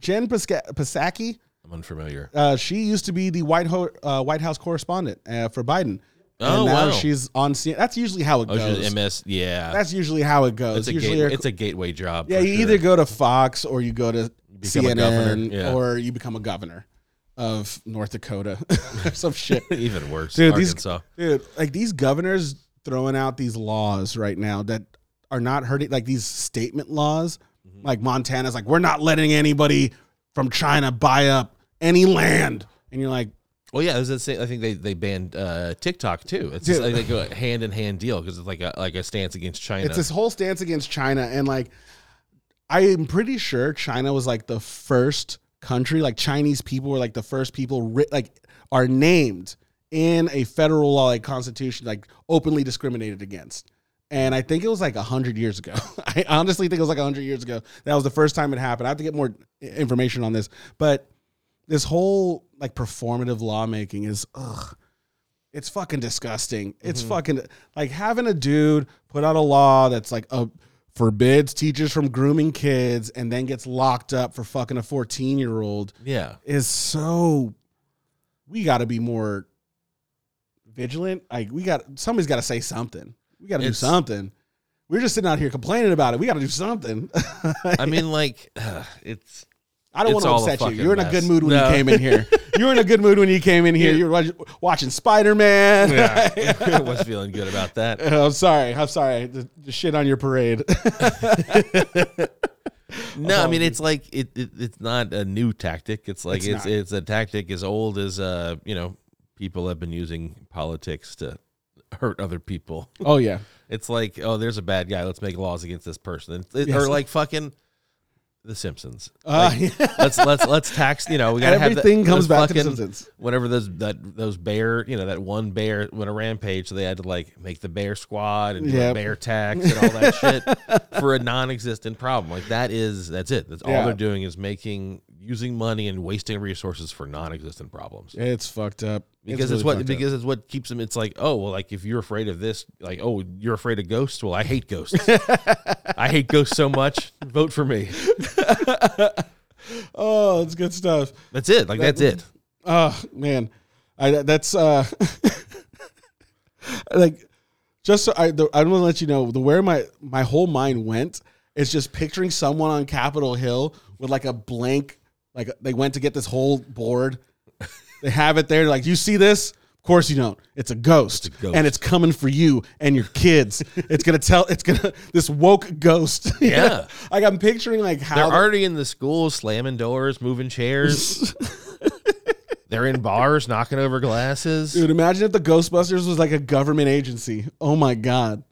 Jen Psaki? Psaki? I'm unfamiliar. Uh, she used to be the White, Ho- uh, White House correspondent uh, for Biden. Oh, and now wow. she's on. C- That's usually how it Oh, goes. MS. Yeah. That's usually how it goes. it's a usually, gate, you're- it's a gateway job. yeah, for you sure. either go to Fox or you go to become a CNN governor, yeah. or you become a governor of North Dakota. [LAUGHS] Some shit. [LAUGHS] even worse. Dude, these- Arkansas. Dude, like these governors throwing out these laws right now that are not hurting, like these statement laws. Mm-hmm. Like Montana's like, we're not letting anybody from China buy up any land. And you're like, Well, yeah, it was the same- I think they they banned uh, TikTok too. It's just like, like a hand in hand deal because it's like a like a stance against China. it's this whole stance against China. And like, I am pretty sure China was like the first country, like Chinese people were like the first people, ri- like, are named in a federal law, like constitution, like openly discriminated against. And I think it was like 100 years ago. [LAUGHS] I honestly think it was like 100 years ago. That was the first time it happened. I have to get more information on this. But this whole like performative lawmaking is, ugh, it's fucking disgusting. It's mm-hmm. fucking like having a dude put out a law that's like a forbids teachers from grooming kids and then gets locked up for fucking a 14 year old yeah. is so we got to be more vigilant. Like we got somebody's got to say something. We got to do something. We're just sitting out here complaining about it. We got to do something. [LAUGHS] I mean, like [SIGHS] it's i don't want to upset you you're in a mess. good mood when No. you came in here [LAUGHS] you were in a good mood when you came in here Yeah. you were watch- watching spider-man [LAUGHS] I was feeling good about that. i'm sorry i'm sorry the, the shit on your parade [LAUGHS] No, I mean Oh. it's like it, it it's not a new tactic. It's like It's it's it's, a tactic as old as uh you know people have been using politics to hurt other people. oh yeah It's like oh there's a bad guy. Let's make laws against this person. It- Yes. Or like fucking The Simpsons. uh, Like, [LAUGHS] let's let's let's tax. You know we gotta everything have that, comes back to the fucking- Simpsons. Whenever those that those bear, you know that one bear went a rampage, so they had to like make the bear squad and do Yep. a bear tax and all that shit [LAUGHS] for a non-existent problem. Like that is that's it. That's all they're doing is making using money and wasting resources for non-existent problems. it's fucked up Because it's, really what fucked up. because it's what keeps them. It's like oh well, like if you're afraid of this, like oh you're afraid of ghosts. Well, I hate ghosts. [LAUGHS] I hate ghosts so much. Vote for me. [LAUGHS] oh it's good stuff That's it. Like that's it. Oh man, I that's uh [LAUGHS] like just so I the, I want to let you know the where my my whole mind went is just picturing someone on Capitol Hill with like a blank like they went to get this whole board. They have it there like you see this Of course you don't. It's a ghost, It's a ghost. and it's coming for you and your kids. [LAUGHS] it's gonna tell. It's gonna this woke ghost. [LAUGHS] Yeah. like I'm picturing like how They're how already in the school, slamming doors, moving chairs. [LAUGHS] They're in bars, knocking over glasses. Dude, imagine if the Ghostbusters was like a government agency. Oh my god.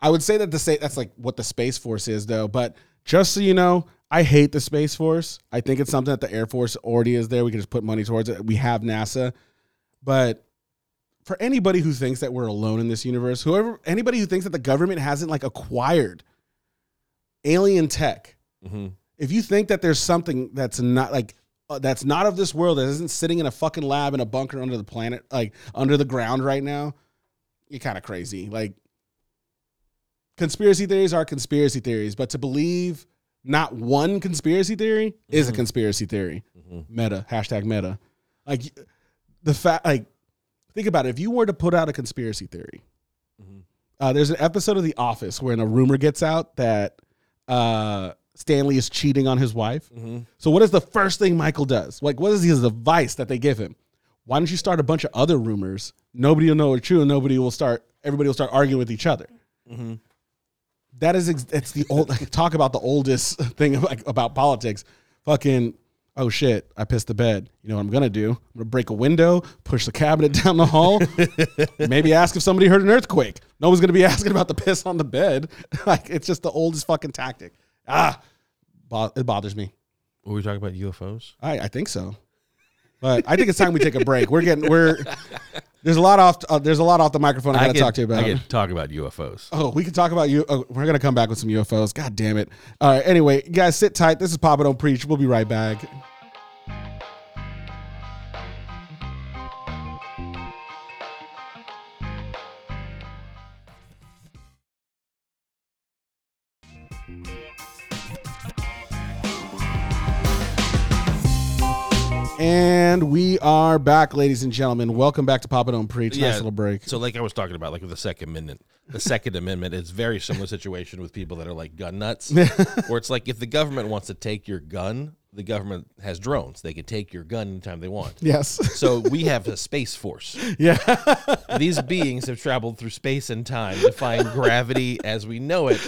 I would say that the sa- that's like what the Space Force is though, but just so you know, I hate the Space Force. I think it's something that the Air Force already is there. We can just put money towards it. We have NASA. But for anybody who thinks that we're alone in this universe, whoever anybody who thinks that the government hasn't like acquired alien tech, hmm if you think that there's something that's not like uh, that's not of this world that isn't sitting in a fucking lab in a bunker under the planet like under the ground right now you're kind of crazy like conspiracy theories are conspiracy theories but to believe not one conspiracy theory is a Mhm. conspiracy theory hmm meta hashtag meta like the fact like think about it if you were to put out a conspiracy theory hmm uh, there's an episode of The Office where a rumor gets out that uh, Stanley is cheating on his wife. hmm So what is the first thing Michael does? Like, what is his advice that they give him? Why don't you start a bunch of other rumors? Nobody will know it's true, and nobody will start. Everybody will start arguing with each other. That is, ex- it's the old. Like, [LAUGHS] talk about the oldest [LAUGHS] thing like, about politics. Fucking. Oh shit! I pissed the bed. You know what I'm gonna do? I'm gonna break a window, push the cabinet [LAUGHS] down the hall, maybe ask if somebody heard an earthquake. No one's gonna be asking about the piss on the bed. like it's just the oldest fucking tactic. Ah, bo- it bothers me. Were we talking about UFOs? I, I think so, but I think it's time we take a break. We're getting we're there's a lot off uh, there's a lot off the microphone I gotta could- talk to you about. I could talk about UFOs. Oh, we can talk about you. Oh, we're gonna come back with some UFOs. God damn it! All right. Anyway, guys, sit tight. This is Papa Don't Preach. We'll be right back. And we are back, ladies and gentlemen. Welcome back to Papa Don't Preach. Yeah. Nice little break. So, like I was talking about, like with the Second Amendment, the Second Amendment is very similar situation with people that are like gun nuts, [LAUGHS] where it's like if the government wants to take your gun, the government has drones. They can take your gun anytime they want. Yes. So we have a space force. yeah. These beings have traveled through space and time to find gravity as we know it,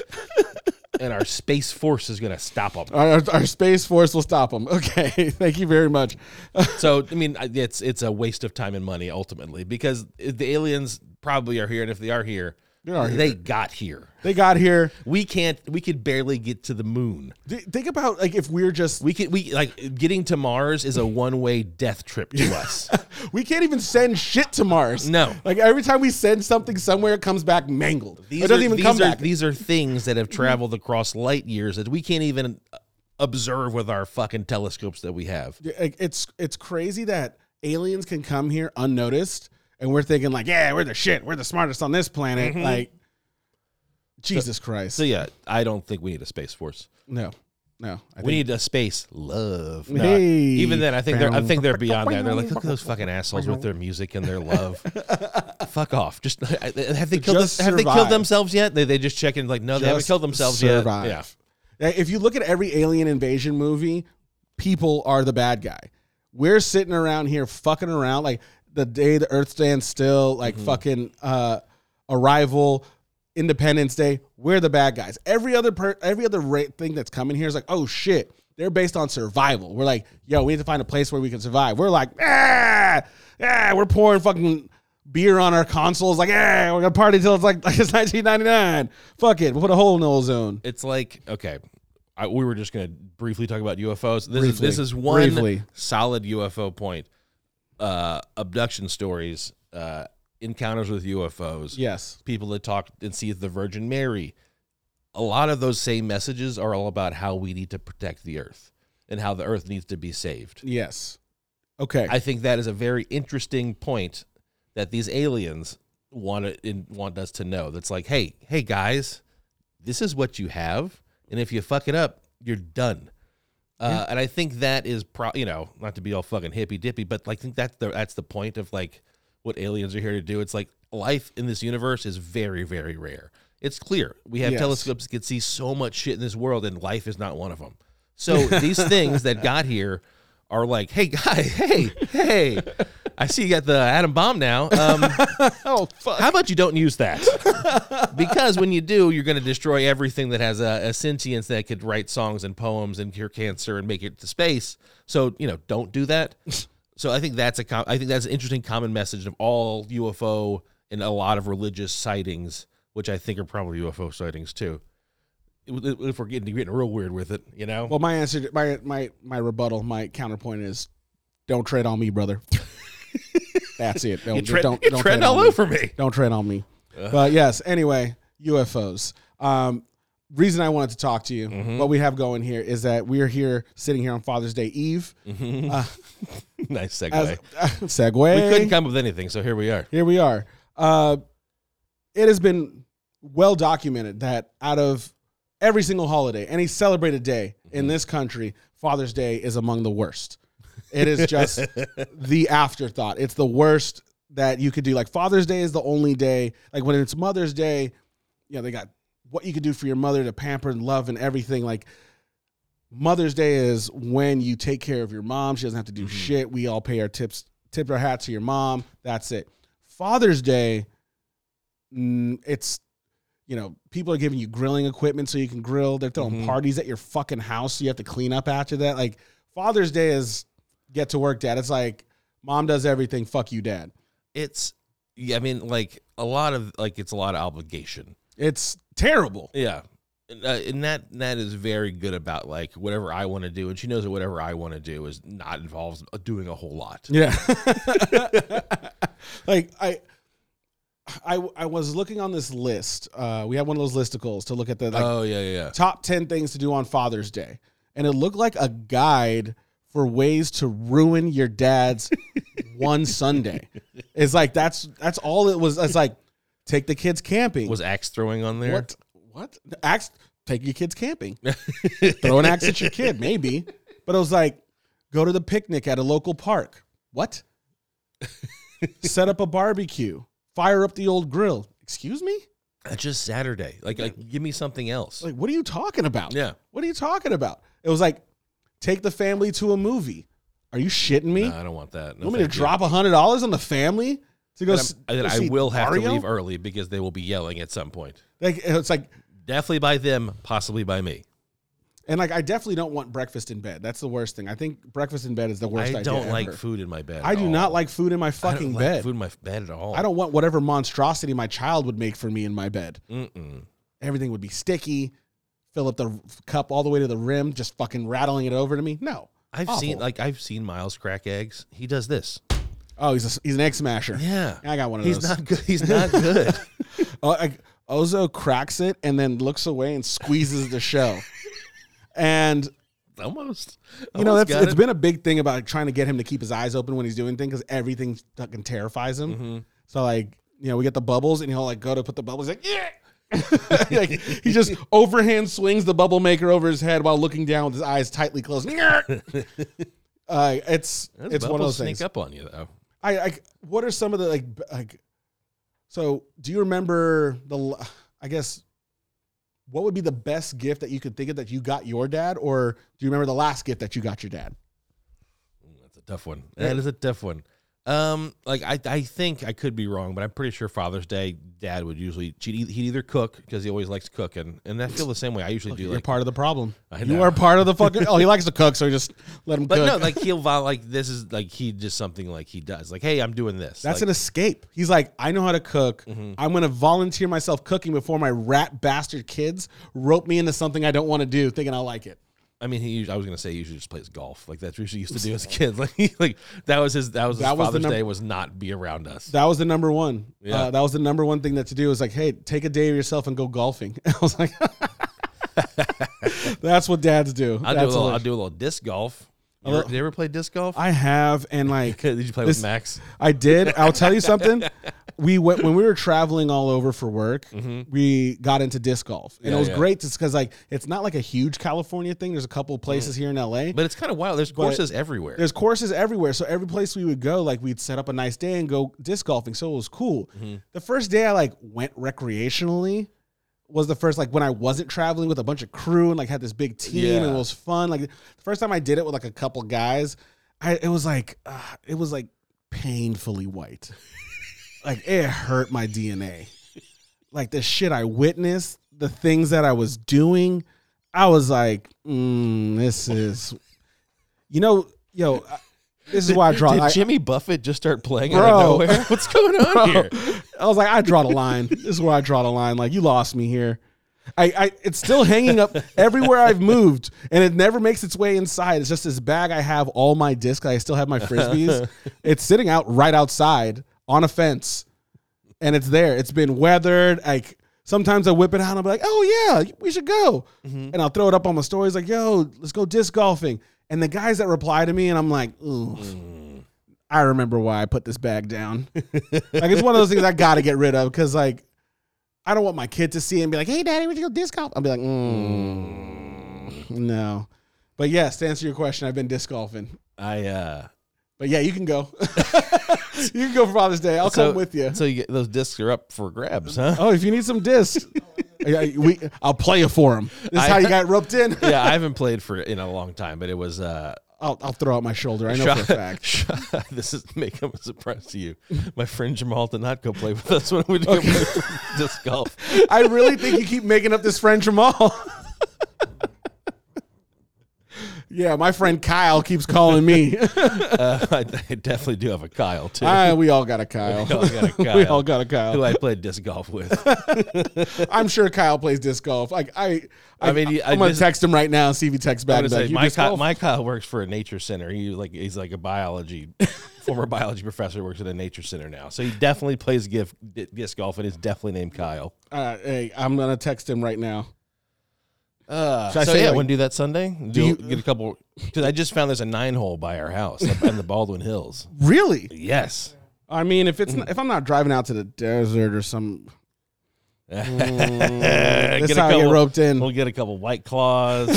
and our space force is going to stop them. Our, our, space force will stop them. [LAUGHS] Okay. Thank you very much. [LAUGHS] So I mean, it's it's a waste of time and money ultimately because the aliens probably are here, and if they are here, They are here. they got here. They got here. We can't. We could barely get to the moon. Th- Think about like if we're just We could. We like getting to Mars is a one way death trip to us. [LAUGHS] we can't even send shit to Mars. No. Like every time we send something somewhere, it comes back mangled. These it doesn't are, even these come are, back. These are things that have traveled across light years that we can't even observe with our fucking telescopes that we have. It's it's crazy that aliens can come here unnoticed, and we're thinking like, yeah, we're the shit. We're the smartest on this planet. Like, Jesus Christ. Mm-hmm. So yeah, I don't think we need a space force. no, no. I We need a space love. Hey. even then, I think they're I think they're beyond that. They're like, look at those fucking assholes with their music and their love. [LAUGHS] Fuck off. Just [LAUGHS] have they killed Just them, have they killed themselves yet? They, they just check in like no, they haven't killed themselves survive. yet. Yeah, If you look at every alien invasion movie, people are the bad guy. We're sitting around here fucking around like the day the Earth stands still, like Mm-hmm. fucking uh, Arrival, Independence Day. We're the bad guys. Every other per- every other ra- thing that's coming here is like, oh shit, they're based on survival. We're like, yo, we need to find a place where we can survive. We're like, ah, ah, we're pouring fucking beer on our consoles. Like, ah, we're gonna party till it's like, [LAUGHS] like it's 1999. Fuck it, we'll put a hole in the ozone. It's like okay, I, we were just gonna briefly talk about UFOs. This is this is one Briefly. solid UFO point. Uh, abduction stories, uh, encounters with UFOs. Yes. people that talk and see the Virgin Mary. A lot of those same messages are all about how we need to protect the earth and how the earth needs to be saved. Yes. Okay. I think that is a very interesting point that these aliens want to, in, want us to know. That's like, hey, hey guys, this is what you have, and if you fuck it up, you're done. Uh, and I think that is pro, you know, not to be all fucking hippy dippy, but like, I think that's the that's the point of like what aliens are here to do. It's like life in this universe is very very rare. It's clear we have Yes. telescopes that can see so much shit in this world, and life is not one of them. So these things that got here are like, "Hey guy, [LAUGHS] hey, hey, I see you got the atom bomb now. Um, [LAUGHS] Oh fuck! how about you don't use that? [LAUGHS] because when you do, you're going to destroy everything that has a, a sentience that could write songs and poems and cure cancer and make it to space. So you know, don't do that. So I think that's a com- I think that's an interesting common message of all UFO and a lot of religious sightings, which I think are probably UFO sightings too. If we're getting getting real weird with it, you know. Well, my answer, my my my rebuttal, my counterpoint is, don't tread on me, brother. [LAUGHS] That's it. Don't tread, don't, don't tread on all me. over me. Don't tread on me. But yes, anyway, UFOs. Um, reason I wanted to talk to you, Mm-hmm. what we have going here is that we are here sitting here on Father's Day Eve. Uh, [LAUGHS] nice segue. as, segue. we couldn't come up with anything, so here we are. Here we are. Uh, it has been well documented that out of every single holiday, any celebrated day in this country, Father's Day is among the worst. It is just [LAUGHS] the afterthought. It's the worst that you could do. Like Father's Day is the only day. Like when it's Mother's Day, you know they got what you could do for your mother to pamper and love and everything. Like Mother's Day is when you take care of your mom. She doesn't have to do shit. We all pay our tips, tip our hat to your mom. That's it. Father's Day, mm, it's you know people are giving you grilling equipment so you can grill. They're throwing Mhm. parties at your fucking house, so you have to clean up after that. Like Father's Day is get to work, dad. It's like mom does everything. Fuck you, dad. It's yeah, I mean, like a lot of like it's a lot of obligation. It's terrible. Yeah. And, uh, and that that is very good about like whatever I want to do, and she knows that whatever I want to do is not involves doing a whole lot. Yeah. [LAUGHS] like I, I, I was looking on this list. Uh, we have one of those listicles to look at the like, oh yeah, yeah, yeah. top 10 things to do on Father's Day. And it looked like a guide for ways to ruin your dad's [LAUGHS] one Sunday. It's like that's that's all it was. It's like take the kids camping. Was axe throwing on there? what? What? Axe take your kids camping. [LAUGHS] Throw an axe at your kid, maybe. But it was like go to the picnic at a local park. What? [LAUGHS] Set up a barbecue. Fire up the old grill. Excuse me? That's just Saturday. Like, like give me something else. Like, what are you talking about? yeah. What are you talking about? It was like, take the family to a movie. Are you shitting me? I don't want that. you No, want me to thank you. drop a hundred dollars on the family to go? S- I'm- and go I see will have to leave early because they will be yelling at some point. Like it's like, Definitely by them, possibly by me. And like I definitely don't want breakfast in bed. That's the worst thing. I think breakfast in bed is the worst. I don't like ever. food in my bed. I do all. not like food in my I don't fucking like bed. Food in my bed at all. I don't want whatever monstrosity my child would make for me in my bed. Mm-mm. Everything would be sticky. Fill up the cup all the way to the rim, just fucking rattling it over to me. No. I've Awful. seen like I've seen Miles crack eggs. He does this. Oh, he's a, he's an egg smasher. Yeah. I got one of He's those. He's not good. He's not good. [LAUGHS] Oh, like, Ozo cracks it and then looks away and squeezes the shell. And Almost. you know Almost that's it's it. been a big thing about trying to get him to keep his eyes open when he's doing things because everything fucking terrifies him. Mhm. So like you know we get the bubbles and he'll like go to put the bubbles like yeah. [LAUGHS] like he just [LAUGHS] overhand swings the bubble maker over his head while looking down with his eyes tightly closed. [LAUGHS] uh, it's Those it's one of those things. up on you though. I, I what are some of the like like so do you remember the I guess what would be the best gift that you could think of that you got your dad or do you remember the last gift that you got your dad? That's a tough one. That is a tough one. Um, like I, I think I could be wrong, but I'm pretty sure Father's Day, Dad would usually he'd, he'd either cook because he always likes cooking, and I feel the same way. I usually do You're like, part of the problem. I You are part of the fucking Oh, he [LAUGHS] likes to cook, so just let him cook. but cook. no, like he'll [LAUGHS] like this is like he just something like he does. Like, hey, I'm doing this. That's like, an escape. He's like, I know how to cook. Mhm. I'm going to volunteer myself cooking before my rat bastard kids rope me into something I don't want to do, thinking I'll like it. I mean, he. usually- I was gonna say he usually just plays golf. Like that's what he used to do as a [LAUGHS] kid. [LAUGHS] Like, he, like that was his. That was his was the Father's num- Day. Was not be around us. That was the number one. Yeah. Uh, that was the number one thing that to do was like, hey, take a day of yourself and go golfing. [LAUGHS] I was like, that's what dads do. I'll do a little. I'll do a little disc golf. You ever, did you ever play disc golf? I have, and like, [LAUGHS] Did you play this- with Max? I did. I'll tell you something. [LAUGHS] We went when we were traveling all over for work. We got into disc golf, and Mm-hmm. Yeah, it was yeah. great just because like it's not like a huge California thing. There's a couple places here in LA. But it's kind of wild. There's courses everywhere. There's courses everywhere. So every place we would go, like we'd set up a nice day and go disc golfing. So it was cool. Mm-hmm. The first day I like went recreationally was the first like when I wasn't traveling with a bunch of crew and like had this big team Yeah. and it was fun. Like the first time I did it with like a couple guys, I it was like uh, it was like painfully white. like it hurt my DNA. Like the shit I witnessed, the things that I was doing, I was like, mm, this is, you know, yo, I- this is why I draw. Did I, Jimmy Buffett just start playing Bro. out of nowhere? [LAUGHS] What's going on Bro, here? I was like, I draw the line. This is where I draw the line. Like you lost me here. I, I it's still hanging up everywhere I've moved, and it never makes its way inside. It's just this bag I have all my discs. I still have my frisbees. [LAUGHS] it's sitting out right outside on a fence, and it's there. It's been weathered. Like sometimes I whip it out and I'm like, oh yeah, we should go, mm-hmm. and I'll throw it up on my stories like, yo, let's go disc golfing. And the guys that reply to me, and I'm like, ooh. I remember why I put this bag down. [LAUGHS] like it's one of those things I got to get rid of because like I don't want my kid to see it and be like, "Hey, daddy, where'd you go disc golf?" I'll be like, mm, "No." But yes, to answer your question, I've been disc golfing. I uh But yeah, you can go. [LAUGHS] you can go for Father's Day. I'll so, come with you. So you get, those discs are up for grabs, huh? Oh, if you need some discs, [LAUGHS] I- we, I'll play you for them. This is how you got roped in. [LAUGHS] yeah, I haven't played for in a long time, but it was uh I'll, I'll throw out my shoulder. I know for a fact. this is may come as a surprise to you. My friend Jamal did not go play with us when we did disc golf. I really think you keep making up this friend Jamal. Yeah, my friend Kyle keeps calling me. [LAUGHS] Uh, I, I definitely do have a Kyle too. Ah, we all got a Kyle. We all got a [LAUGHS] we Kyle. all got a who I played disc golf with. [LAUGHS] I'm sure Kyle plays disc golf. Like I, I, I mean, I, I'm gonna just- text him right now and see if he texts I back. would and be say like, my Kyle, my Kyle works for a nature center. He like he's like a biology former biology professor works at a nature center now. So he definitely plays disc golf and is definitely named Kyle. Uh, hey, I'm gonna text him right now. Uh, Should I so say, yeah, like- want to do that Sunday? Do you- get a couple? Because I just found there's a nine hole by our house up in the [LAUGHS] Baldwin Hills. Really? Yes. I mean, if it's Mm. [LAUGHS] not, if I'm not driving out to the desert or some, [LAUGHS] Get that's a how I get roped in. We'll get a couple white claws.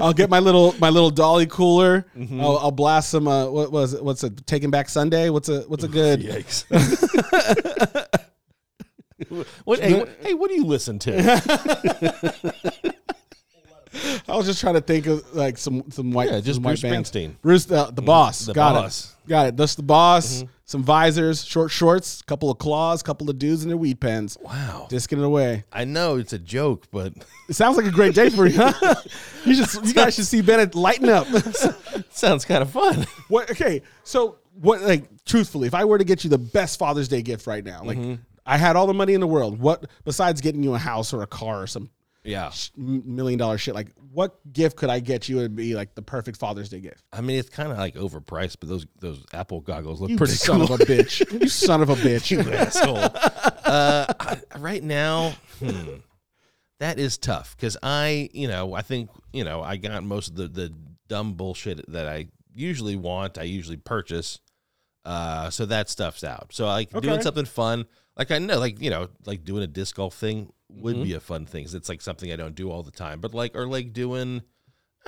I'll get my little my little dolly cooler. Mm-hmm. I'll, I'll blast some. Uh, what was it? What's it? Taking Back Sunday. What's a what's a good? Yikes. [LAUGHS] what, hey, what, hey, what do you listen to? [LAUGHS] I was just trying to think of like some some white Yeah, just some white Bruce bands. Springsteen. Bruce uh, the boss. the Got boss. it. Got it. Just the boss. Mm-hmm. Some visors, short shorts, couple of claws, couple of dudes in their weed pens, Wow. disking it away. I know it's a joke, but It sounds like a great day for you. Huh? [LAUGHS] you should you guys should see Bennet lighten up. sounds kind of fun. what? Okay, so what? Like truthfully, if I were to get you the best Father's Day gift right now, like Mm-hmm. I had all the money in the world, what besides getting you a house or a car or some Yeah. sh- million dollar shit, like what gift could I get you? Would be like the perfect Father's Day gift. I mean, it's kind of like overpriced, but those those Apple goggles look You pretty son cool. of a [LAUGHS] bitch. You son of a bitch. you asshole. uh, I- right now, hmm, that is tough because I, you know, I think you know I got most of the the dumb bullshit that I usually want. I usually purchase. Uh, so that stuff's out. So like doing something fun, like I know, like you know, like doing a disc golf thing would Mm-hmm. be a fun thing. 'cause it's like something I don't do all the time. But like, or like doing.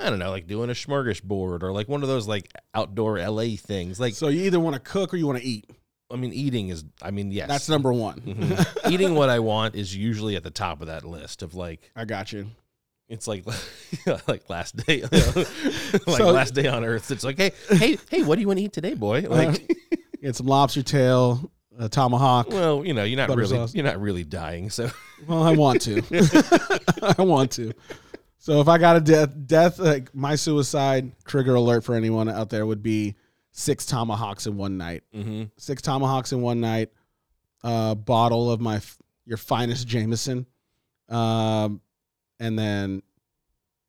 I don't know, like doing a smorgasbord or like one of those like outdoor LA things. Like, So you either want to cook or you want to eat. I mean, eating is, I mean, yes, That's number one. Mhm. [LAUGHS] eating what I want is usually at the top of that list of like I got you. it's like [LAUGHS] like last day [LAUGHS] like So- last day on earth it's like hey hey hey what do you want to eat today boy like Get some lobster tail, a tomahawk. well you know you're not Butter really sauce. you're not really dying so [LAUGHS] Well, I want to. [LAUGHS] I want to. So if I got a death, death like my suicide trigger alert for anyone out there would be six tomahawks in one night. mm-hmm. Six tomahawks in one night. A bottle of my your finest Jameson, um, and then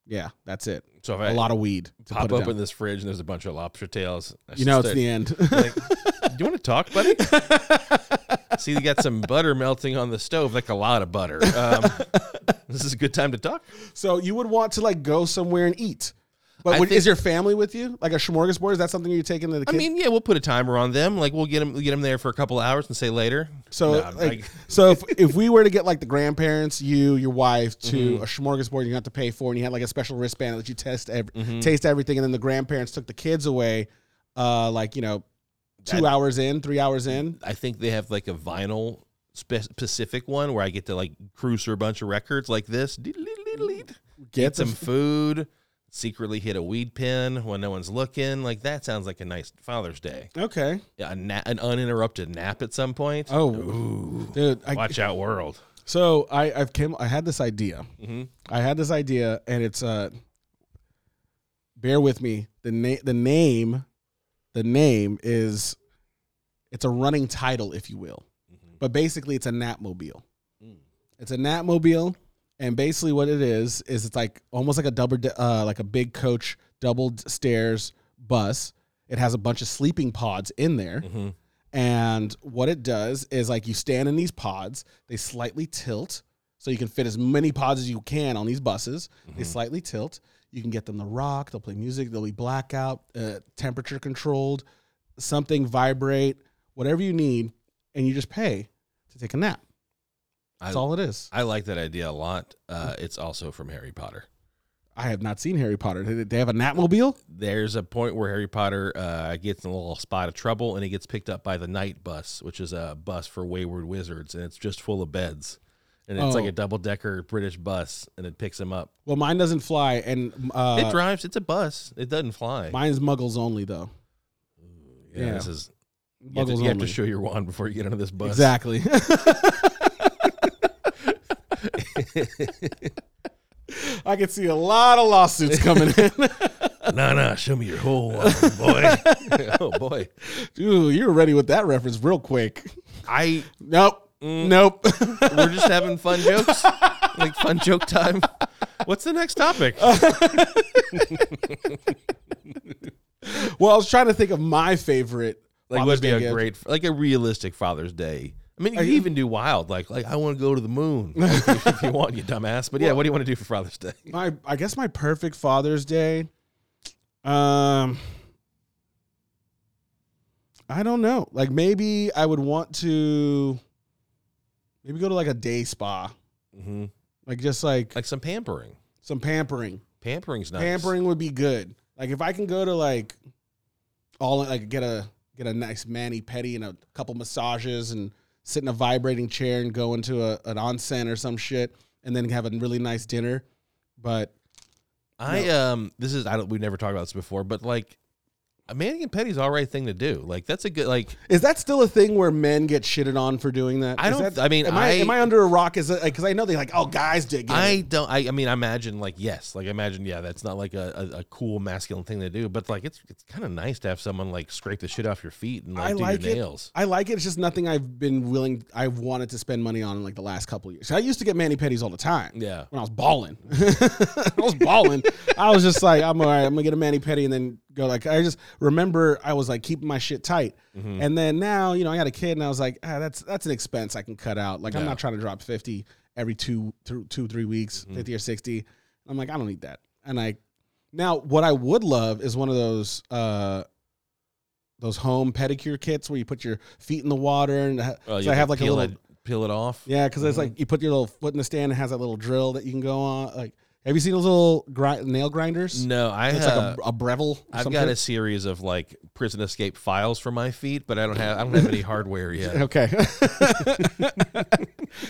yeah, that's it. so if A I lot of weed. To pop open down. this fridge and there's a bunch of lobster tails I You know, it's start- the end. [LAUGHS] like, you want to talk buddy [LAUGHS] see you got some butter melting on the stove like a lot of butter um, this is a good time to talk so you would want to like go somewhere and eat. But would, think- is your family with you? Like a smorgasbord? Is that something you're taking to the I mean, yeah, we'll put a timer on them. Like we'll get them, get them there for a couple hours and say later. So, No, like, like- so if, if we were to get like the grandparents, you, your wife, to Mm-hmm. a smorgasbord you have to pay for, and you had like a special wristband that you test every, Mm-hmm. taste everything, and then the grandparents took the kids away, uh, like you know, two That- hours in, three hours in. I think they have like a vinyl spe- specific one where I get to like cruise through a bunch of records like this. Get some food. secretly hit a weed pen when no one's looking. Like that sounds like a nice Father's Day. Okay. Yeah, a na- an uninterrupted nap at some point. Oh, dude. I, Watch out, world. so I I've came. I had this idea. Mhm. I had this idea, and it's uh. Bear with me. the name The name, the name is, it's a running title, if you will, but basically it's a Napmobile. Mm. It's a Napmobile, and basically what it is is it's like almost like a double, uh, like a big coach double stairs bus. It has a bunch of sleeping pods in there. Mhm. And what it does is like you stand in these pods, they slightly tilt so you can fit as many pods as you can on these buses. They slightly tilt. You can get them to rock, they'll play music, they'll be blackout, uh, temperature controlled, something vibrate, whatever you need, and you just pay to take a nap. That's I- all it is. I like that idea a lot. Uh, it's also from Harry Potter. I have not seen Harry Potter. They have a Napmobile? There's a point where Harry Potter uh, gets in a little spot of trouble and he gets picked up by the night bus, which is a bus for wayward wizards, and it's just full of beds. And it's like Oh. a double decker British bus, and it picks him up. Well, mine doesn't fly, and uh, it drives. It's a bus. It doesn't fly. mine's Muggles only though. yeah, yeah. This is. You have, to, Muggles you have to show your wand before you get into this bus. Exactly. [LAUGHS] I can see a lot of lawsuits coming in. [LAUGHS] No, no, show me your whole wand, boy. [LAUGHS] oh boy, Dude, you were ready with that reference real quick. I. Nope. Nope. [LAUGHS] We're just having fun jokes, like fun joke time. What's the next topic? [LAUGHS] well, I was trying to think of my favorite. Like Father's would be Day a gift. great, like a realistic Father's Day. I mean, you Are can you- even do wild, like like I want to go to the moon like, [LAUGHS] if, if you want, you dumbass. But yeah, what do you want to do for Father's Day? My, I guess my perfect Father's Day. Um, I don't know. Like maybe I would want to, maybe go to like a day spa, hmm like just like Like some pampering. some pampering. Pampering's nice. Pampering would be good. Like if I can go to like all like get a get a nice mani pedi and a couple massages and sit in a vibrating chair and go into a, an onsen or some shit and then have a really nice dinner. But I um, this is I don't. We've never talked about this before, but like, a Manning and Petty's all right thing to do. Like that's a good like. is that still a thing where men get shitted on for doing that? I Is don't- that- I mean, am I, I- am I under a rock? Is because I know they like oh guys dig. I it. don't. I, I mean, I imagine like yes, like I imagine yeah, that's not like a, a, a cool masculine thing to do, but like it's it's kind of nice to have someone like scrape the shit off your feet and like I do like your it. nails. I like it. It's just nothing I've been willing. I've wanted to spend money on in like the last couple of years. I used to get mani pedis all the time. Yeah. when I was balling. [LAUGHS] I was balling. I was just like, I'm all right. I'm gonna get a mani pedi and then go. Like, I just remember I was like keeping my shit tight. Mm-hmm. And then now, you know, I got a kid, and I was like, ah, that's that's an expense I can cut out. Like, I'm not trying to drop fifty every two, two, two three weeks, Mm-hmm. fifty or sixty. I'm like, I don't need that. And I now what I would love is one of those. uh those home pedicure kits where you put your feet in the water and ha- Oh, so I have like a little it, peel it off. yeah, because it's like you put your little foot in the stand and it has that little drill that you can go on. Like, have you seen those little gri- nail grinders? No, I have. it's uh, like a, a Breville. I've got a series of like prison escape files for my feet, but I don't have I don't have any hardware yet. [LAUGHS] Okay. [LAUGHS]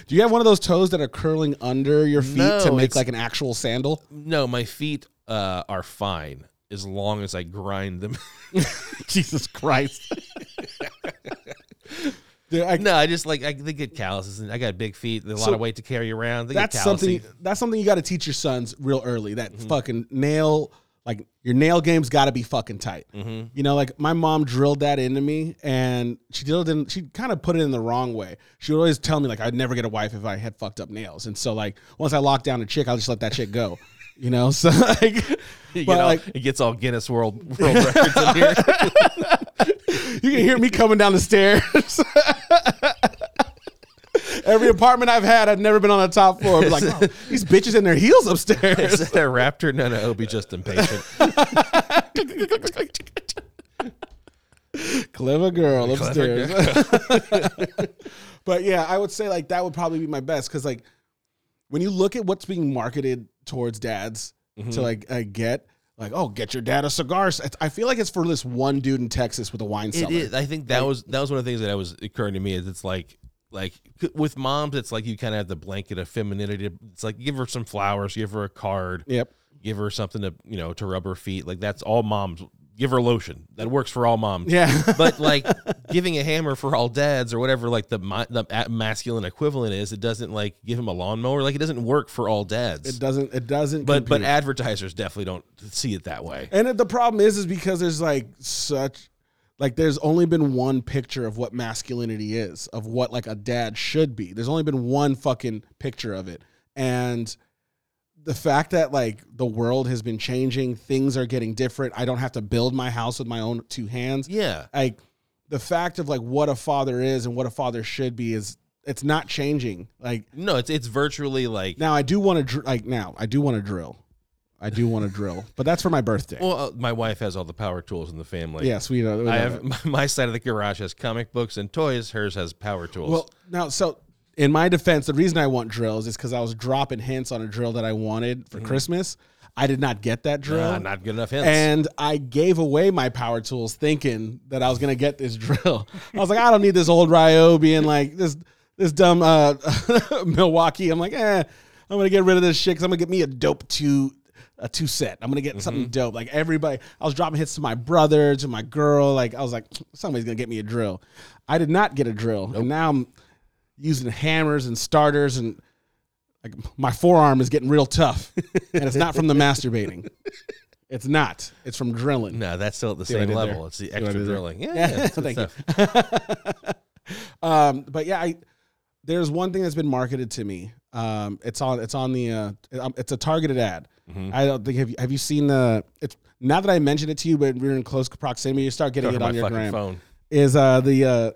Do you have one of those toes that are curling under your feet to make it's- like an actual sandal? No, my feet uh, are fine as long as I grind them. [LAUGHS] Jesus Christ. Dude, I- no, I just like I they get calluses and I got big feet. There's a So lot of weight to carry around. They that's get something. That's something you got to teach your sons real early. That Mm-hmm. fucking nail, like your nail game's got to be fucking tight. Mm-hmm. You know, like my mom drilled that into me, and she drilled in. She kind of put it in the wrong way. She would always tell me like I'd never get a wife if I had fucked up nails. And so like once I locked down a chick, I'll just let that chick go. You know, [LAUGHS] so like, [LAUGHS] You but all- like it gets all Guinness World World Records in here. [LAUGHS] you can hear me coming down the stairs. Every apartment I've had, I've never been on the top floor. Be like, "Oh, these bitches in their heels upstairs. Is that a raptor? No, no, it'll be just impatient. Clever girl Clever upstairs. but yeah, I would say like that would probably be my best because like when you look at what's being marketed towards dads to like uh, get like oh get your dad a cigar. It's- I feel like it's for this one dude in Texas with a wine cellar. is. I think that was that was one of the things that was occurring to me is it's like like with moms it's like you kind of have the blanket of femininity. It's like give her some flowers, give her a card, Yep. give her something to you know to rub her feet. Like that's all moms. Give her lotion. That works for all moms. Yeah. [LAUGHS] but like [LAUGHS] giving a hammer for all dads or whatever like the the masculine equivalent is, it doesn't like give him a lawnmower. Like it doesn't work for all dads. it doesn't. It doesn't. but but advertisers definitely don't see it that way. And the problem is, is because there's like such, like there's only been one picture of what masculinity is, of what like a dad should be. There's only been one fucking picture of it, and the fact that like the world has been changing, things are getting different. I don't have to build my house with my own two hands. Yeah. Like the fact of like what a father is and what a father should be is it's not changing. Like No, it's it's virtually like now, I do want to dr- like now I do want to drill. I do want to drill, but that's for my birthday. well, uh, my wife has all the power tools in the family. yes, we know. we know I that. have [LAUGHS] my, my side of the garage has comic books and toys. Hers has power tools. Well, now, so in my defense, the reason I want drills is because I was dropping hints on a drill that I wanted for Christmas. I did not get that drill. Ah, not good enough hints. and I gave away my power tools thinking that I was gonna get this [LAUGHS] drill. I was like, I don't need this old Ryobi and like this this dumb uh, [LAUGHS] Milwaukee. I'm like, eh, I'm gonna get rid of this shit because I'm gonna get me a dope two a two set. I'm gonna get something dope. Like everybody, I was dropping hits to my brother, to my girl. Like I was like, somebody's gonna get me a drill. I did not get a drill, and now I'm using hammers and starters and. Like my forearm is getting real tough, [LAUGHS] and it's not from the masturbating. It's not. It's from drilling. no, that's still at the I same level. there? It's the extra there? drilling. Yeah, Yeah, yeah, [LAUGHS] thank stuff. [LAUGHS] um, but yeah, I there's one thing that's been marketed to me. Um, it's on it's on the uh, it's a targeted ad. Mm-hmm. I don't think have you, have you seen the it's now that I mentioned it to you, but we're in close proximity. You start getting it on your gram. phone. Is uh the uh,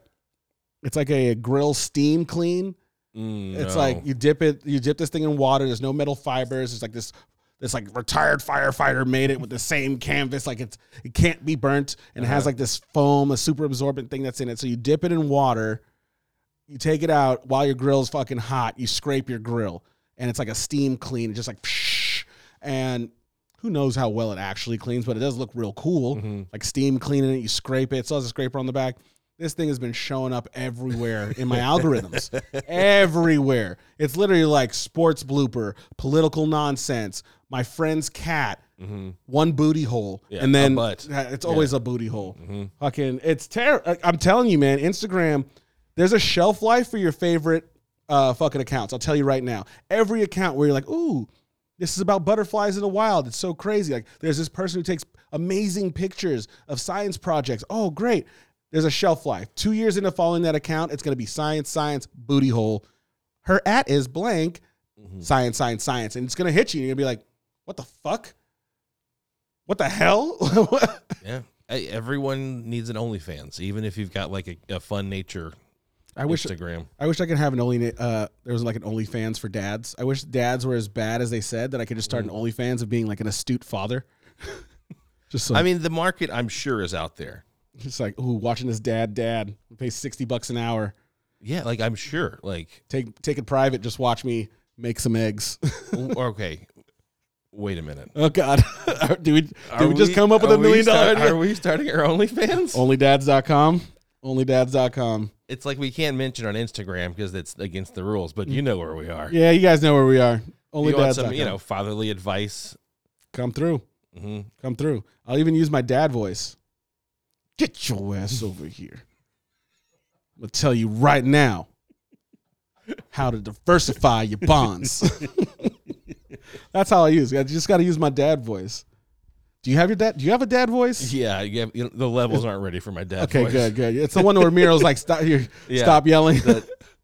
it's like a grill steam clean. Mm, It's no. like you dip it, you dip this thing in water. There's no metal fibers. It's like this, this like retired firefighter made it with the same canvas. Like it's it can't be burnt, and it has Uh-huh. like this foam, a super absorbent thing that's in it. So you dip it in water, you take it out while your grill's fucking hot. You scrape your grill, and it's like a steam clean. It's just like, psh, and who knows how well it actually cleans, but it does look real cool. Mhm. Like steam cleaning it, you scrape it. It still has a scraper on the back. This thing has been showing up everywhere in my algorithms. [LAUGHS] everywhere. It's literally like sports blooper, political nonsense, my friend's cat, Mhm. one booty hole, Yeah, and then it's always a booty hole. Mhm. Fucking, it's terrible. I'm telling you, man. Instagram, there's a shelf life for your favorite uh, fucking accounts. I'll tell you right now. Every account where you're like, ooh, this is about butterflies in the wild. It's so crazy. Like, there's this person who takes amazing pictures of science projects. Oh, great. There's a shelf life. Two years into following that account, it's going to be science, science, booty hole. Her at is blank, Mhm. science, science, science. And it's going to hit you. You're going to be like, what the fuck? What the hell? [LAUGHS] Yeah. Hey, everyone needs an OnlyFans, even if you've got like a, a fun nature I wish Instagram. I wish I could have an only uh there was like an OnlyFans for dads. I wish dads were as bad as they said that I could just start an OnlyFans of being like an astute father. [LAUGHS] just so I mean, the market I'm sure is out there. Just like ooh, watching this dad dad pay sixty bucks an hour. Yeah, like I'm sure. Like, Take take it private, just watch me make some eggs. [LAUGHS] okay, wait a minute. oh god. [LAUGHS] do we did Are we just come up with are a million dollar start- idea? Are we starting our OnlyFans? Onlydads.com. Onlydads.com. It's like we can't mention on Instagram because it's against the rules, but you know where we are. Yeah, you guys know where we are. you want some, you know, fatherly advice. come through. hmm Come through. I'll even use my dad voice. Get your ass over here. I'm gonna tell you right now how to diversify your bonds. [LAUGHS] That's how I use. it. I just got to use my dad voice. Do you have your dad? Do you have a dad voice? Yeah, you have, you know, the levels aren't ready for my dad. Okay, voice. good, good. It's the one where Miro's like, stop, here, [LAUGHS] Yeah. stop yelling.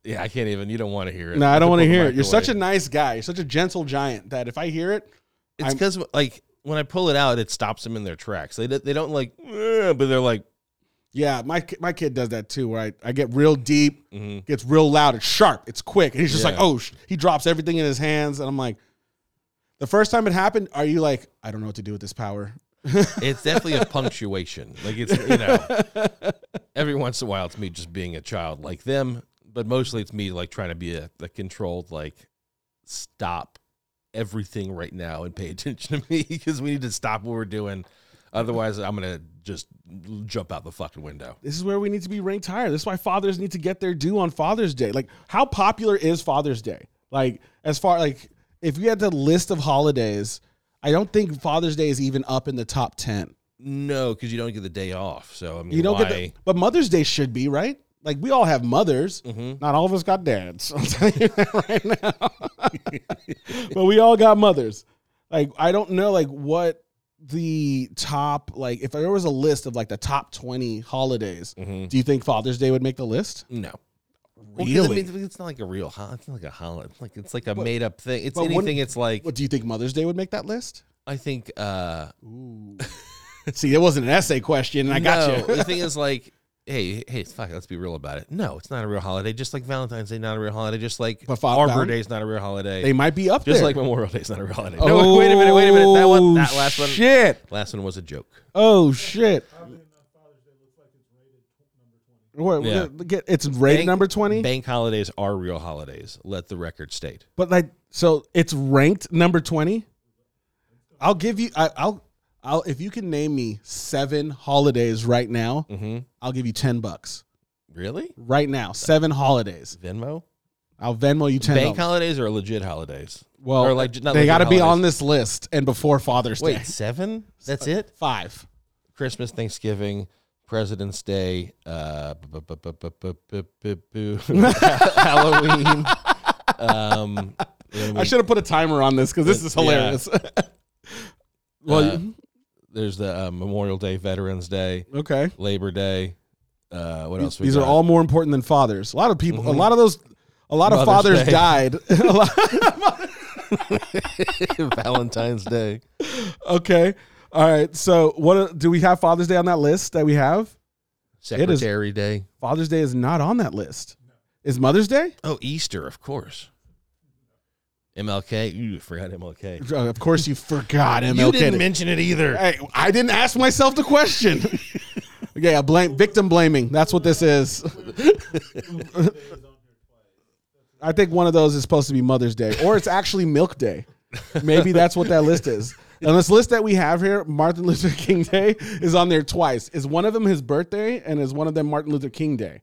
Yeah, I can't even. You don't want to hear it. no, I don't want to hear it. You're such a nice guy. You're such a gentle giant that if I hear it, It's because like when I pull it out, it stops them in their tracks. They they don't like, "Eh," but they're like, yeah, my my kid does that too. Where I, I get real deep, mhm. gets real loud, it's sharp, it's quick, and he's just Yeah. like, oh, sh-. he drops everything in his hands, and I'm like, the first time it happened, are you like, I don't know what to do with this power? [LAUGHS] it's definitely a punctuation. Like it's you know, every once in a while it's me just being a child like them, but mostly it's me like trying to be a, a controlled like stop everything right now and pay attention to me [LAUGHS] because we need to stop what we're doing. Otherwise, I'm gonna just jump out the fucking window. This is where we need to be ranked higher. This is why fathers need to get their due on Father's Day. Like, how popular is Father's Day? Like, as far like if you had the list of holidays, I don't think Father's Day is even up in the top ten. No, because you don't get the day off. So I mean, You don't why? get the, but Mother's Day should be right. Like we all have mothers. Mhm. Not all of us got dads. [LAUGHS] I'll tell you that right now. [LAUGHS] but we all got mothers. Like I don't know, like what the top like if there was a list of like the top twenty holidays. Mhm. Do you think Father's Day would make the list? No. Well, 'cause, Really? I mean, it's not like a real holiday. It's not like a holiday. Like it's like a made up thing. It's but wouldn't- anything. It's like What do you think Mother's Day would make that list? I think. uh Ooh. [LAUGHS] See, it wasn't an essay question, and I got you. the thing is like, hey, hey, fuck, it, let's be real about it. No, it's not a real holiday. Just like Valentine's Day, not a real holiday. Just like But Fa- Arbor Val- Day is not a real holiday. they might be up there. just there. like Memorial Day is not a real holiday. No, oh, wait a minute, wait a minute. That one, that last one, Shit. last one was a joke. Oh shit. What, Yeah. get, it's rated Bank- number twenty, Bank holidays are real holidays. Let the record state. but like so it's ranked number twenty. I'll give you. I, I'll. I'll if you can name me seven holidays right now, mm-hmm. I'll give you ten bucks. Really? Right now, seven holidays. Venmo. I'll Venmo you ten. Bank holidays or legit holidays? Well, or like they got to be on this list and before Father's Wait, Day. Wait, seven? That's it? Five. Christmas, Thanksgiving, President's Day, Halloween. I should have put a timer on this because this is hilarious. [LAUGHS] Well, uh, there's the uh, Memorial Day, Veterans Day, okay. Labor Day. Uh, what else? These, we these are got? all more important than fathers. A lot of people, a Mhm. lot of those, a lot of Mother's fathers Day. died. [LAUGHS] A lot- [LAUGHS] Valentine's Day. okay. All right. So, what do we have Father's Day on that list that we have? Is- Secretary Day. Father's Day is not on that list. Is Mother's Day? Oh, Easter, of course. MLK. You forgot MLK. Uh, Of course, you forgot MLK. You didn't mention it either. Hey, I didn't ask myself the question. [LAUGHS] okay, I blame victim blaming. That's what this is. [LAUGHS] I think one of those is supposed to be Mother's Day, or it's actually Milk Day. Maybe that's what that list is. And this list that we have here, Martin Luther King Day is on there twice. Is one of them his birthday, and is one of them Martin Luther King Day?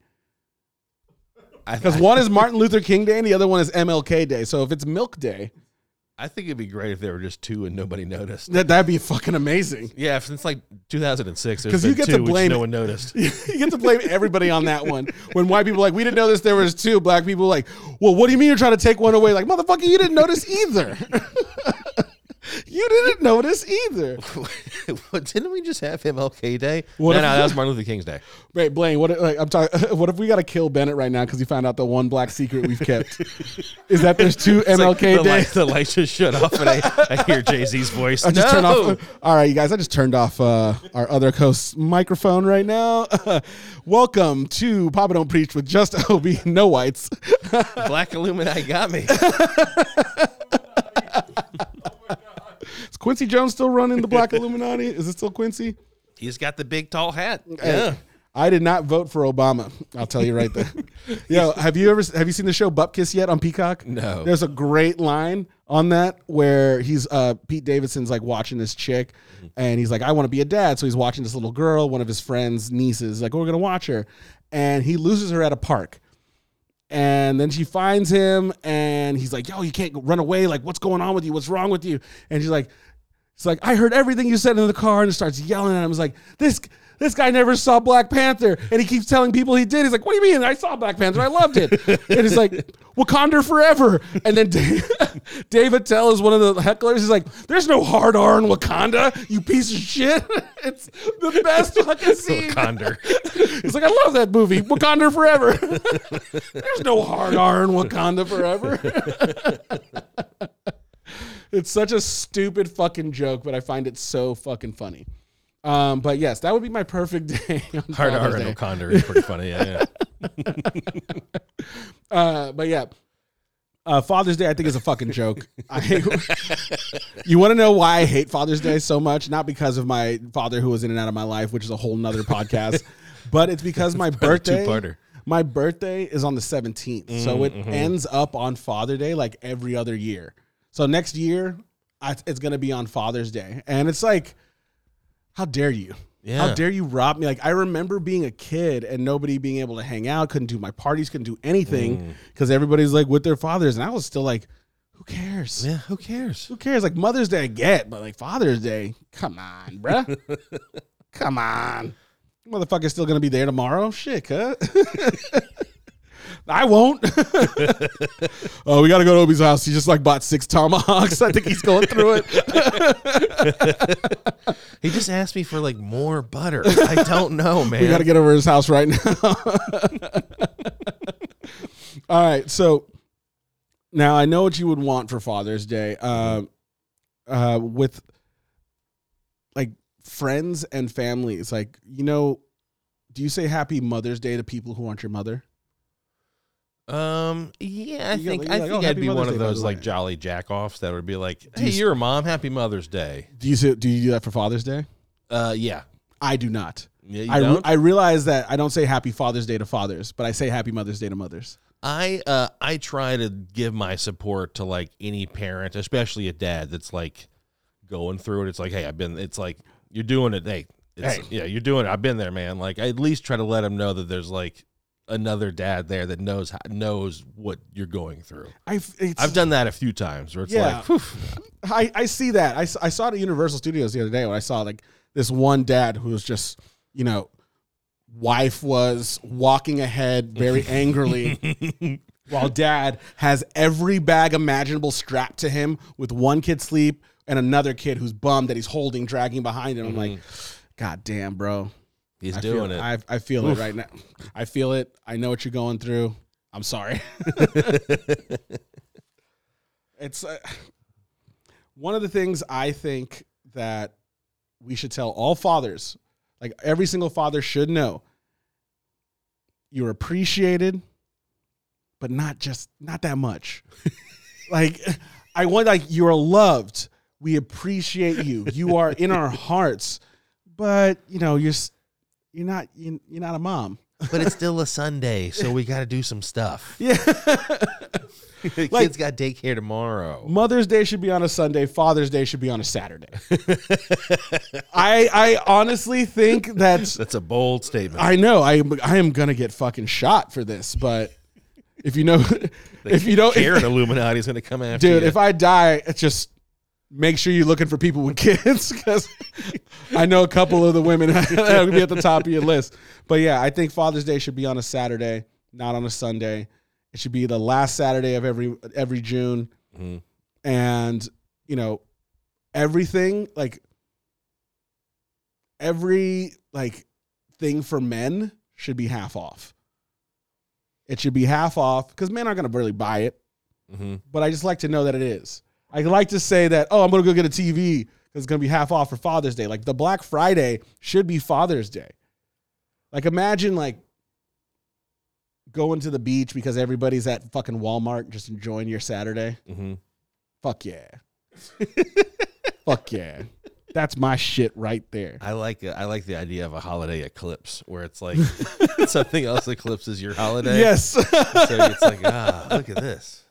Because one is Martin Luther King Day, and the other one is MLK Day. So if it's Milk Day, I think it'd be great if there were just two and nobody noticed. that that'd be fucking amazing. Yeah, since like 2006, there's 'Cause been you get two to which blame- no one noticed. [LAUGHS] you get to blame everybody on that one. When white people are like, we didn't know this, there was two. Black people are like, well, what do you mean you're trying to take one away? Like, motherfucker, you didn't notice either. [LAUGHS] you didn't notice either. [LAUGHS] what, didn't we just have MLK Day? What no, if- no, that was [LAUGHS] Martin Luther King's Day. Wait, Blaine, what? Like, I'm talking. [LAUGHS] What if we got to kill Bennet right now because he found out the one black secret we've kept? Is that there's two It's like MLK the, days? light, the light just shut off, and I, I hear Jay Z's voice. I just no! turned off. All right, you guys. I just turned off uh, our other host's microphone right now. Welcome to Papa Don't Preach with just Ob, no whites. Black Illuminati got me. Is Quincy Jones still running the Black [LAUGHS] Illuminati? Is it still Quincy? He's got the big tall hat. Hey, Yeah. I did not vote for Obama. I'll tell you right there. [LAUGHS] Yo, have you ever have you seen the show Bupkis yet on Peacock? No. There's a great line on that where he's uh Pete Davidson's like watching this chick and he's like, I want to be a dad. So he's watching this little girl, one of his friends' nieces, like, we're gonna watch her. And he loses her at a park. And then she finds him and he's like, Yo, you can't run away. Like, what's going on with you? What's wrong with you? And she's like, It's like, I heard everything you said in the car and starts yelling at him. He's like, This this guy never saw Black Panther. And he keeps telling people he did. He's like, What do you mean? I saw Black Panther. I loved it. and he's like, Wakanda forever. And then [LAUGHS] Dave, David Tell is one of the hecklers. He's like, There's no hard R in Wakanda, you piece of shit. [LAUGHS] it's the best [LAUGHS] fucking scene. Wakanda. He's like, I love that movie, Wakanda Forever. There's no hard R in Wakanda Forever. it's such a stupid fucking joke, but I find it so fucking funny. Um, but yes, that would be my perfect [LAUGHS] day. Hard Father's R and Wakanda is pretty funny. Yeah, yeah. [LAUGHS] Uh, but yeah, uh, Father's Day I think is a fucking joke. I hate, [LAUGHS] you want to know why I hate Father's Day so much? Not because of my father who was in and out of my life, which is a whole nother podcast, but it's because my birthday. My birthday is on the 17th, so it ends up on Father Day like every other year. So next year, I, it's gonna be on Father's Day, and it's like, how dare you? Yeah. How dare you rob me? Like I remember being a kid and nobody being able to hang out, couldn't do my parties, couldn't do anything mm. because everybody's like with their fathers, and I was still like, who cares? Yeah, who cares? Who cares? Like Mother's Day, I get, but like Father's Day, come on, bruh. [LAUGHS] come on. Motherfucker's still gonna be there tomorrow. Shit, cut. [LAUGHS] I won't. oh, [LAUGHS] we gotta go to Obi's house. He just like bought six tomahawks. I think he's going through it. [LAUGHS] He just asked me for like more butter. I don't know, man. [LAUGHS] We gotta get over his house right now. All right, so now I know what you would want for Father's Day. Um, uh, with like friends and families, like you know, do you say Happy Mother's Day to people who aren't your mother? Um. Yeah, I You think gotta- I you're like, think "Oh, I'd Happy be Mother's one of Day, by those the like way." jolly jack offs that would be like, "Hey, you- you're a mom. Happy Mother's Day." Do you say, do you do that for Father's Day? Uh, yeah. I do not. Yeah, you I, re- don't? I realize that I don't say Happy Father's Day to fathers, but I say Happy Mother's Day to mothers. I uh I try to give my support to like any parent, especially a dad that's like going through it. It's like, hey, I've been. It's like you're doing it. Hey, it's, Hey. yeah, you're doing it. I've been there, man. Like I at least try to let them know that there's like another dad there that knows knows what you're going through. I've it's, I've done that a few times where it's Yeah. like, I, I see that. I I saw it at Universal Studios the other day when I saw like this one dad who was just, you know, wife was walking ahead very [LAUGHS] angrily [LAUGHS] while dad has every bag imaginable strapped to him with one kid sleep and another kid who's bummed that he's holding, dragging behind him. I'm like, mm-hmm. God damn, bro. He's I doing feel, it. I, I feel it right now. I feel it. I know what you're going through. I'm sorry. [LAUGHS] it's uh, one of the things I think that we should tell all fathers, like every single father should know. You're appreciated, but not just not that much. [LAUGHS] like I want like you're loved. We appreciate you. You are in our hearts, but you know you're s- you're not you're not a mom. [LAUGHS] but it's still a Sunday, so we got to do some stuff. [LAUGHS] Yeah. The Like- Kids got daycare tomorrow. Mother's Day should be on a Sunday. Father's Day should be on a Saturday. [LAUGHS] I I honestly think that's That's a bold statement. I know I I am gonna get fucking shot for this, but if you know if you don't Karen Illuminati is going to come after you. dude, you. if I die, it's just make sure you're looking for people with kids [LAUGHS] because I know a couple of the women [LAUGHS] that will be at the top of your list. But yeah, I think Father's Day should be on a Saturday, not on a Sunday. It should be the last Saturday of every every June, Mhm. and you know everything like every like thing for men should be half off. It should be half off because men aren't going to really buy it Mhm. but I just like to know that it is. I like to say that, oh, I'm going to go get a TV because it's going to be half off for Father's Day. Like the Black Friday should be Father's Day. Like imagine like going to the beach because everybody's at fucking Walmart just enjoying your Saturday. Mhm. Fuck yeah. [LAUGHS] Fuck yeah. That's my shit right there. I like it. I like the idea of a holiday eclipse where it's like [LAUGHS] something else eclipses your holiday. Yes. So it's like, ah, look at this.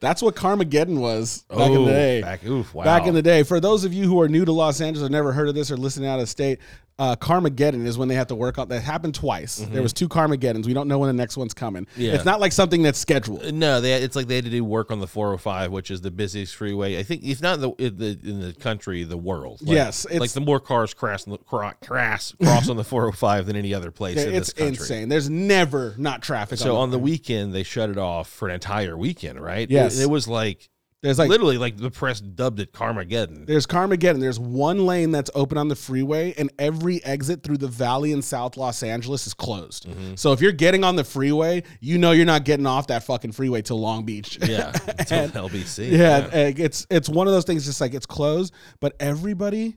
That's what Carmageddon was back in the day. Back, oof, wow. Back in the day, for those of you who are new to Los Angeles or never heard of this or listening out of state, uh, Carmageddon is when they have to work on. That happened twice. There was two Carmageddons. We don't know when the next one's coming. Mm-hmm. Yeah. It's not like something that's scheduled. No, they it's like they had to do work on the 405, which is the busiest freeway. I think if not in the in the, in the country, the world. Like, Yes, it's- like the more cars crash on the cross on the 405 than any other place in this country. It's insane. There's never not traffic. So on the thing. weekend, they shut it off for an entire weekend, right? Yes. it, it was like there's like literally like the press dubbed it Carmageddon. there's Carmageddon. There's one lane that's open on the freeway, and every exit through the valley in South Los Angeles is closed. Mm-hmm. So if you're getting on the freeway, you know you're not getting off that fucking freeway till Long Beach. Yeah, until [LAUGHS] LBC. yeah, uh, it's it's one of those things. Just like it's closed, but everybody,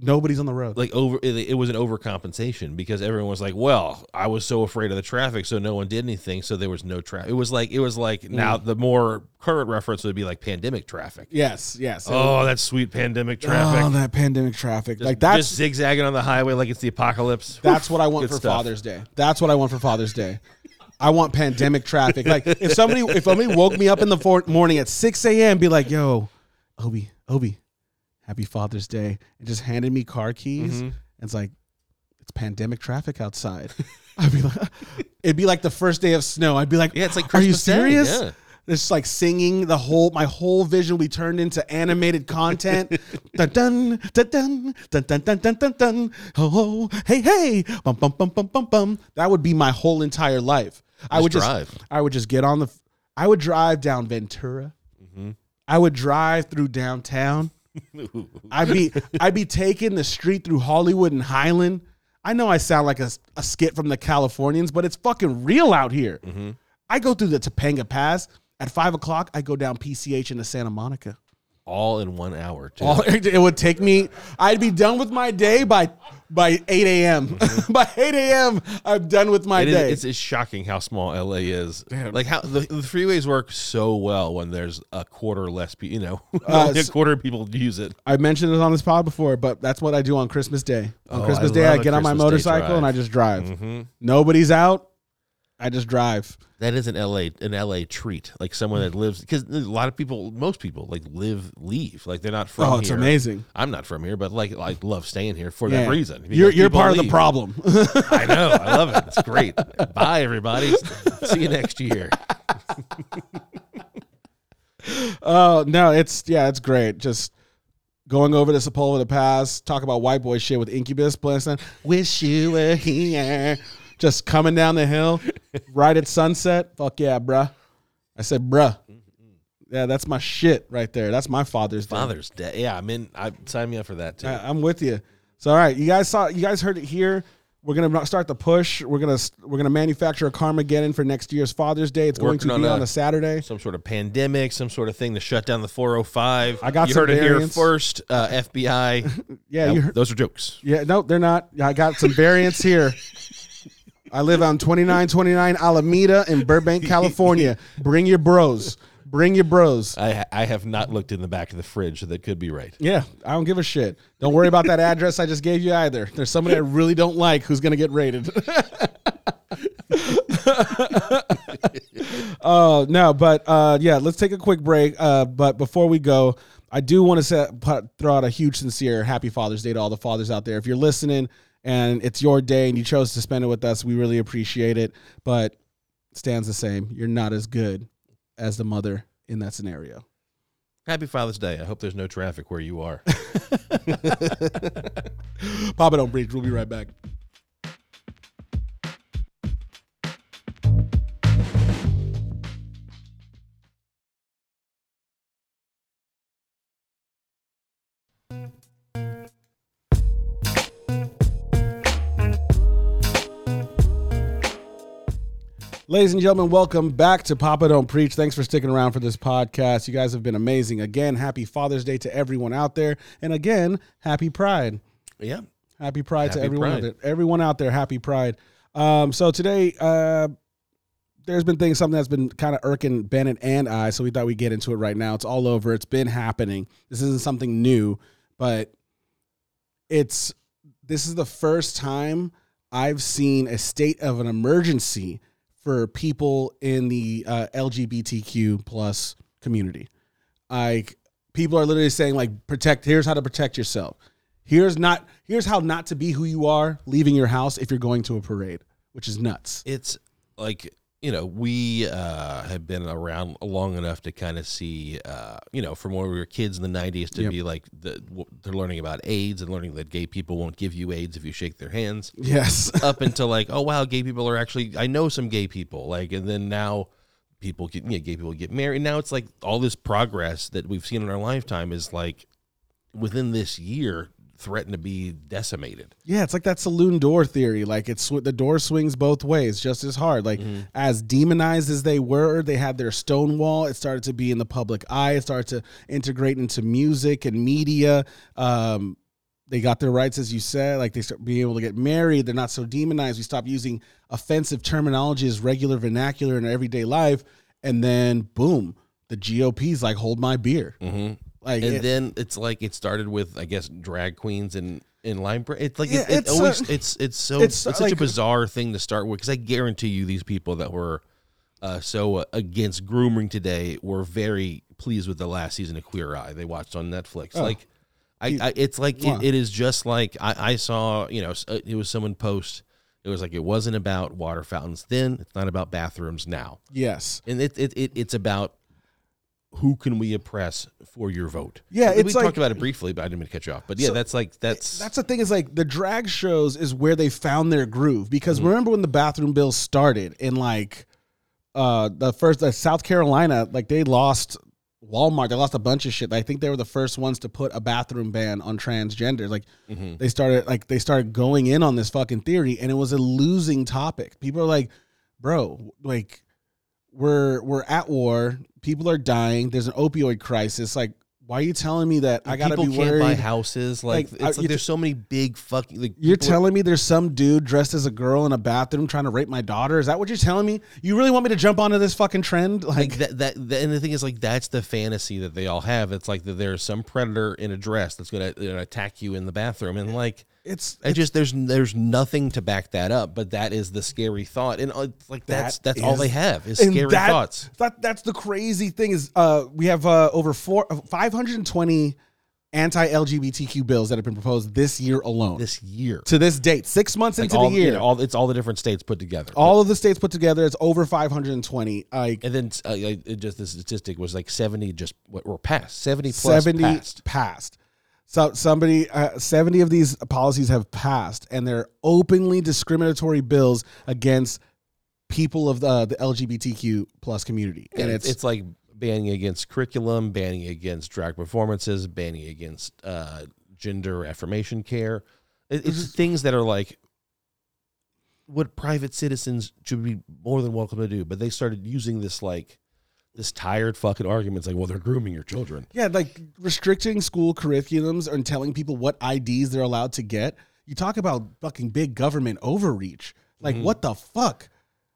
nobody's on the road. like over it, it was an overcompensation because everyone was like well i was so afraid of the traffic so no one did anything so there was no traffic it was like it was like now Mm. the more current reference would be like pandemic traffic yes, yes. oh that's sweet pandemic traffic Oh, that pandemic traffic. Just- like that's just zigzagging on the highway like it's the apocalypse That's what I want Good for stuff. Father's Day. That's what I want for Father's Day. I want pandemic traffic. Like if somebody if somebody woke me up in the morning at six a.m. be like, "Yo, Obi, Obi, happy Father's Day," and just handed me car keys, Mhm. and it's like it's pandemic traffic outside. [LAUGHS] I'd be like, [LAUGHS] it'd be like the first day of snow. I'd be like, yeah it's like Are you Christmas Day. serious? yeah. It's like singing the whole my whole vision will be turned into animated content. [LAUGHS] dun, dun, dun, dun, dun, dun, dun, dun, dun, dun. Oh, oh, hey, hey, bum, bum, bum, bum, bum, bum. That would be my whole entire life. I would drive. just I would just get on the I would drive down Ventura. I would drive through downtown. I'd be I'd be taking the street through Hollywood and Highland. I know I sound like a, a skit from the Californians, but it's fucking real out here. Mm-hmm. I go through the Topanga Pass at five o'clock. I go down PCH into Santa Monica. All in one hour, too. All, [LAUGHS] it would take me. I'd be done with my day by by eight a.m. [LAUGHS] by eight a.m. I'm done with my It is, day. it's, it's shocking how small LA is. Like how the, the freeways work so well when there's a quarter less people. You know, [LAUGHS] Uh, only a s- quarter of people use it. I mentioned it on this pod before, but that's what I do on Christmas Day. On Oh, Christmas I Day, I get on my motorcycle and I just drive. hmm Nobody's out. I just drive. That is an LA an LA treat. Like someone that lives because a lot of people, most people, like live leave. Like they're not from. oh, it's here. amazing. I'm not from here, but like I love staying here for Yeah. that reason. You're you're part of the problem. [LAUGHS] I know. I love it. It's great. Bye, everybody. See you next year. [LAUGHS] Oh no, it's yeah, it's great. Just going over the Sepulveda Pass, talk about white boy shit with Incubus, blasting. Wish you were here. Just coming down the hill, right at sunset. Fuck yeah, bruh. I said, bruh. Yeah, that's my shit right there. That's my Father's Day. Father's Day. Yeah, I'm in. I sign me up for that too. I, I'm with you. So all right, you guys saw, you guys heard it here. We're gonna start the push. We're gonna we're gonna manufacture a Carmageddon for next year's Father's Day. It's going to on be a- on a Saturday. some sort of pandemic, some sort of thing to shut down the 405. I got you some heard it here variants. first. Uh, FBI. [LAUGHS] Yeah, you heard, those are jokes. Yeah, no, they're not. I got some variants here. [LAUGHS] I live on 2929 Alameda in Burbank, [LAUGHS] California. Bring your bros. Bring your bros. I I have not looked in the back of the fridge, so that could be right. Yeah, I don't give a shit. Don't worry about that address I just gave you either. There's somebody I really don't like who's going to get raided. [LAUGHS] Oh, no, but uh, yeah, let's take a quick break. Uh, but before we go, I do want to set, put, throw out a huge, sincere Happy Father's Day to all the fathers out there. If you're listening and it's your day and you chose to spend it with us, we really appreciate it. But it stands the same. You're not as good as the mother in that scenario. Happy Father's Day. I hope there's no traffic where you are. [LAUGHS] Papa don't breathe. We'll be right back. Ladies and gentlemen, welcome back to Papa Don't Preach. Thanks for sticking around for this podcast. You guys have been amazing. Again, happy Father's Day to everyone out there. And again, happy Pride. yeah. Happy Pride to everyone Pride. out there. Everyone out there, happy Pride. Um, so today, uh, there's been things, something that's been kind of irking Bennet and I, so we thought we'd get into it right now. It's all over. It's been happening. This isn't something new, but it's this is the first time I've seen a state of an emergency for people in the uh, LGBTQ plus community. Like people are literally saying like protect. Here's how to protect yourself. Here's not. Here's how not to be who you are leaving your house if you're going to a parade, which is nuts. It's like, you know, we uh, have been around long enough to kind of see, uh, you know, from when we were kids in the 90s to Yep. be like, the, w- they're learning about AIDS and learning that gay people won't give you AIDS if you shake their hands. Yes. [LAUGHS] up until like, oh wow, gay people are actually I know some gay people. Like and then now people get yeah, gay people get married. Now it's like all this progress that we've seen in our lifetime is like within this year threatened to be decimated. Yeah, it's like that saloon door theory. Like it's the door swings both ways just as hard. Like as demonized as they were, they had their stonewall. It started to be in the public eye. It started to integrate into music and media. Um, they got their rights, as you said. Like they start being able to get married. They're not so demonized. We stop using offensive terminology as regular vernacular in our everyday life, and then boom, the GOP's like hold my beer. Mm-hmm. Like And it- then it's like it started with I guess drag queens and in line. It's like Yeah, it, it it's, always uh, it's it's so it's, it's, such like- a bizarre thing to start with because I guarantee you these people that were uh, so uh, against grooming today were very pleased with the last season of Queer Eye they watched on Netflix. Oh. Like, I, I it's like it, it is just like I, I saw you know uh, it was someone post. It It was like it wasn't about water fountains then. It's not about bathrooms now, Yes. and it, it, it it's about who can we oppress for your vote. Yeah, we like- talked about it briefly, but I didn't mean to cut you off. But yeah, So- that's like that's That's the thing is like the drag shows is where they found their groove Mm-hmm. because remember when the bathroom bill started in like uh the first uh, South Carolina like they lost Walmart they lost a bunch of shit I think they were the first ones to put a bathroom ban on transgender like Mm-hmm. they started like they started going in on this fucking theory and it was a losing topic people are like bro like we're we're at war people are dying there's an opioid crisis like why are you telling me that I gotta people be can't worried buy houses. Like, Like, it's like you there's so many big fucking. Like, You're people- telling me there's some dude dressed as a girl in a bathroom trying to rape my daughter? Is that what you're telling me? You really want me to jump onto this fucking trend? Like, like that, that, that and the thing is like that's the fantasy that they all have it's like that there's some predator in a dress that's gonna, gonna attack you in the bathroom and like it's I just there's there's nothing to back that up but that is the scary thought and uh, it's like that's That that's all is- they have is scary that- thoughts That that's the crazy thing is uh we have uh over four 520 anti-LGBTQ bills that have been proposed this year alone. this year to this date, six months like into all, the year, all it's all the different states put together all of the states put together, it's over 520. Like and then uh, it just the statistic was like 70 just what were passed 70 plus 70 passed passed. So somebody, uh, 70 of these policies have passed, and they're openly discriminatory bills against people of the, the LGBTQ plus community. And it's, it's, it's like banning against curriculum, banning against drag performances, banning against uh, gender affirmation care. It- Mm-hmm. It's things that are like what private citizens should be more than welcome to do. But they started using this like this tired fucking argument. arguments like, well, they're grooming your children. yeah, like restricting school curriculums and telling people what IDs they're allowed to get. You talk about fucking big government overreach. Like, Mm-hmm. what the fuck?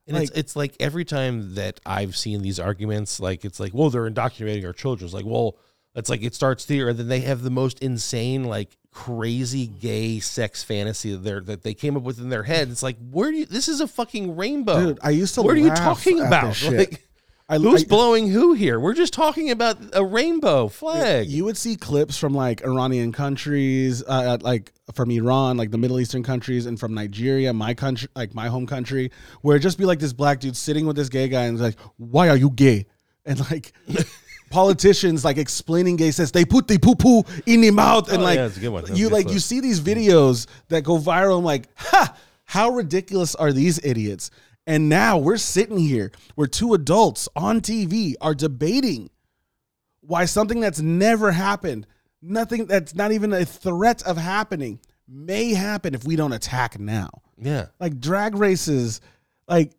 And it's it's like every time that I've seen these arguments, like it's like, well, they're indoctrinating our children. It's like, well, it's like it starts there, and then they have the most insane, like crazy gay sex fantasy that they that they came up with in their head. It's like, where do you? This is a fucking rainbow. Dude, I used to What are you talking about? [LAUGHS] Like, I, who's I- blowing who here? We're just talking about a rainbow flag. You would see clips from like Iranian countries, uh, like from Iran, like the Middle Eastern countries, and from Nigeria, my country, like my home country, where it'd just be like this black dude sitting with this gay guy and like, "Why are you gay?" And like [LAUGHS] politicians like explaining gay sex, they put the poo poo in the mouth, and Oh, like yeah. You like clip. you see these videos that go viral. I'm like, ha! How ridiculous are these idiots? And now we're sitting here where two adults on TV are debating why something that's never happened, nothing that's not even a threat of happening, may happen if we don't attack now. yeah, Like drag races, like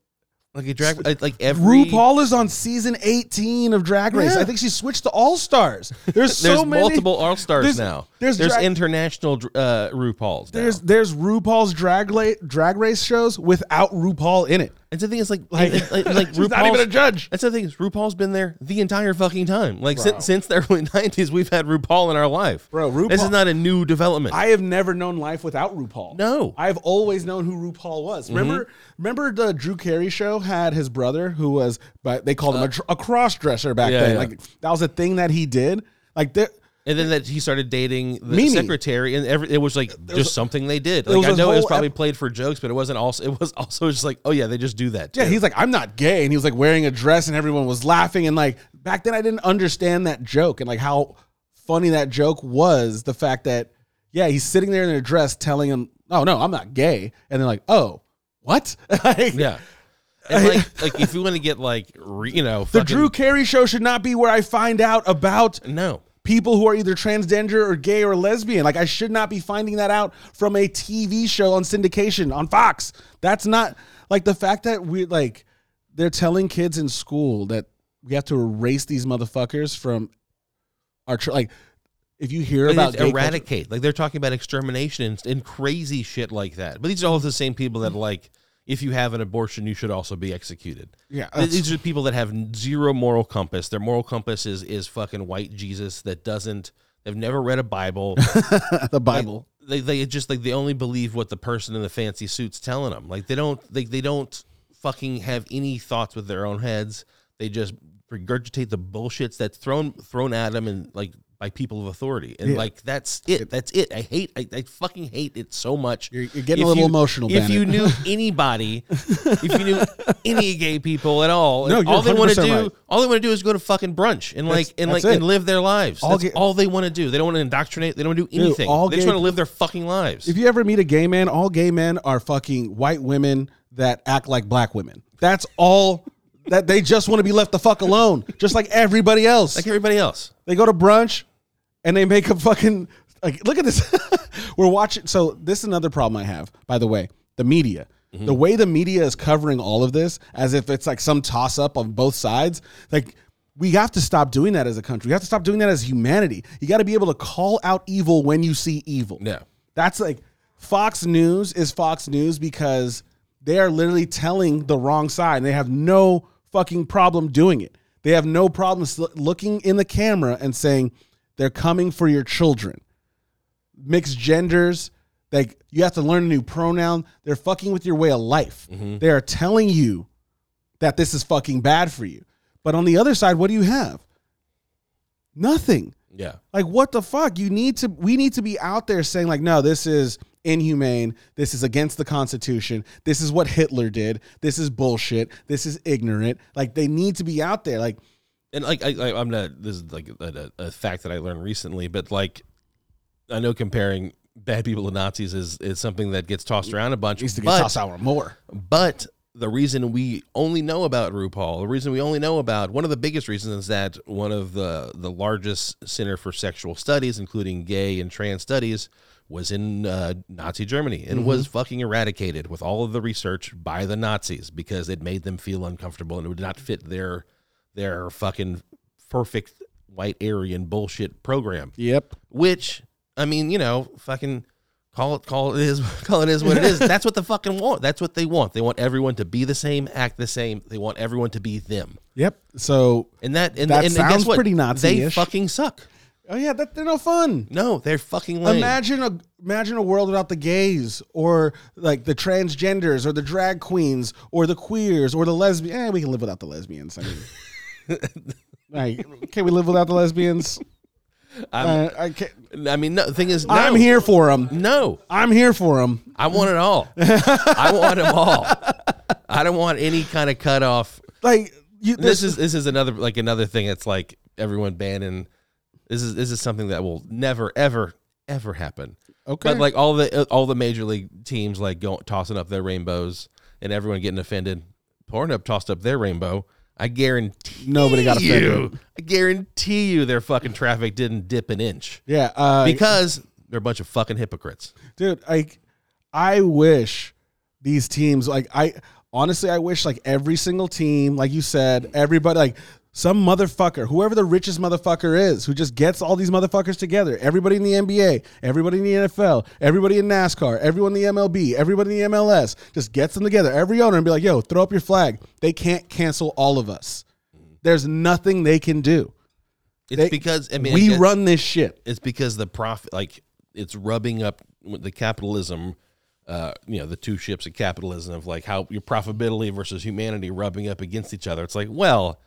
like a drag, like- like every RuPaul is on season 18 of Drag Race. Yeah. I think she switched to All Stars. [LAUGHS] There's so There's many multiple All Stars there's- now. there's There's, drag- international uh, RuPauls. Now. There's there's RuPaul's drag la- drag race shows without RuPaul in it. And the thing is, like, Like, like, like, [LAUGHS] like she's not even a judge. That's the thing is RuPaul's been there the entire fucking time. Like since since the early [LAUGHS] '90s, we've had RuPaul in our life, Bro, RuPaul. This is not a new development. I have never known life without RuPaul. No. I've always known who RuPaul was. Remember, remember the Drew Carey show had his brother who was, but they called him a, tr- a cross dresser back Uh, yeah, then. yeah. Like that was a thing that he did. Like there, and then that he started dating the Mimi. secretary, and every, it was like just something they did. Like was I know it was probably ep- played for jokes, but it wasn't also. It was also just like, oh yeah, they just do that. yeah, he's like, I'm not gay, and he was like wearing a dress, and everyone was laughing, and like back then I didn't understand that joke and like how funny that joke was. The fact that yeah, he's sitting there in a dress telling him, oh no, I'm not gay, and they're like, oh, what? [LAUGHS] Like, yeah. And like, like if you want to get like, re, you know, The Drew Carey show should not be where I find out about no, people who are either transgender or gay or lesbian. Like I should not be finding that out from a TV show on syndication on Fox. That's not like the fact that we like they're telling kids in school that we have to erase these motherfuckers from our tr- like if you hear about gay culture- eradicate. Like they're talking about extermination and, and crazy shit like that. But these are all the same people that like, if you have an abortion, you should also be executed. yeah, These are people that have zero moral compass. Their moral compass is is fucking white Jesus that doesn't. They've never read a Bible. [LAUGHS] the Bible. they they just like they only believe what the person in the fancy suit's telling them. Like they don't they they don't fucking have any thoughts with their own heads. They just regurgitate the bullshits that's thrown thrown at them and like by people of authority, and Yeah. like that's it. That's it. I hate. I, I fucking hate it so much. You're- you're getting a little you- emotional, If you knew [LAUGHS] anybody, if you knew any gay people at all, No, all they want to do, right. all they want to do is go to fucking brunch and like and like and live their lives. All That's gay- all they want to do. They don't want to indoctrinate. They don't want to do anything. all they just want to live their fucking lives. If you ever meet a gay man, all gay men are fucking white women that act like black women. That's all that they just want to be left the fuck alone, just like everybody else. like everybody else. They go to brunch and they make a fucking like look at this. [LAUGHS] We're watching so this is another problem I have, by the way. The media. Mm-hmm. The way the media is covering all of this as if it's like some toss up on both sides. Like we have to stop doing that as a country. We have to stop doing that as humanity. You got to be able to call out evil when you see evil. Yeah. That's like Fox News is Fox News because they are literally telling the wrong side and they have no fucking problem doing it. They have no problem looking in the camera and saying they're coming for your children. Mixed genders, like you have to learn a new pronoun. They're fucking with your way of life. Mm-hmm. They are telling you that this is fucking bad for you. But on the other side, what do you have? Nothing. Yeah. Like what the fuck? You need to we need to be out there saying like no, this is inhumane. This is against the constitution. This is what Hitler did. This is bullshit. This is ignorant. Like they need to be out there like and like I, I, I'm not. This is like a, a, fact that I learned recently, but like I know comparing bad people to Nazis is is something that gets tossed around a bunch. needs to get but, tossed out more. but the reason we only know about RuPaul, the reason we only know about one of the biggest reasons is that one of the the largest center for sexual studies, including gay and trans studies, was in uh, Nazi Germany and was fucking eradicated with all of the research by the Nazis because it made them feel uncomfortable and it would not fit their their fucking perfect white Aryan bullshit program. Yep. Which I mean, you know, fucking call it call it is [LAUGHS] call it is what it is. That's what the fucking want. That's what they want. They want everyone to be the same, act the same. They want everyone to be them. Yep. So And that and, That and, sounds what? pretty They Nazi-ish. fucking suck. oh yeah, that they're no fun. No, they're fucking lame. Imagine a imagine a world without the gays or like the transgenders or the drag queens or the queers or the lesbians. Eh, we can live without the lesbians. I mean, like, can we live without the lesbians? Uh, I can't. I mean, no, the thing is, no. I'm here for them. No, I'm here for them. I want it all. I want them all. I don't want any kind of cutoff. Like you, this is this is another like another thing. It's like everyone banning. This is this is something that will never ever ever happen. okay. But like all the all the major league teams like go tossing up their rainbows and everyone getting offended. Pornhub tossed up their rainbow. I guarantee Nobody got you, offended. I guarantee you their fucking traffic didn't dip an inch yeah, uh, because they're a bunch of fucking hypocrites. dude like i wish these teams like i honestly i wish like every single team like you said everybody like some motherfucker whoever the richest motherfucker is who just gets all these motherfuckers together. Everybody in the nba everybody in the nfl everybody in nascar everyone in the mlb everybody in the mls just gets them together. Every owner and be like yo throw up your flag. They can't cancel all of us. There's nothing they can do. It's They- because I mean we run this shit. It's because the profit, like it's rubbing up the capitalism. Uh, you know, the two ships of capitalism of like how your profitability versus humanity rubbing up against each other. It's like, well,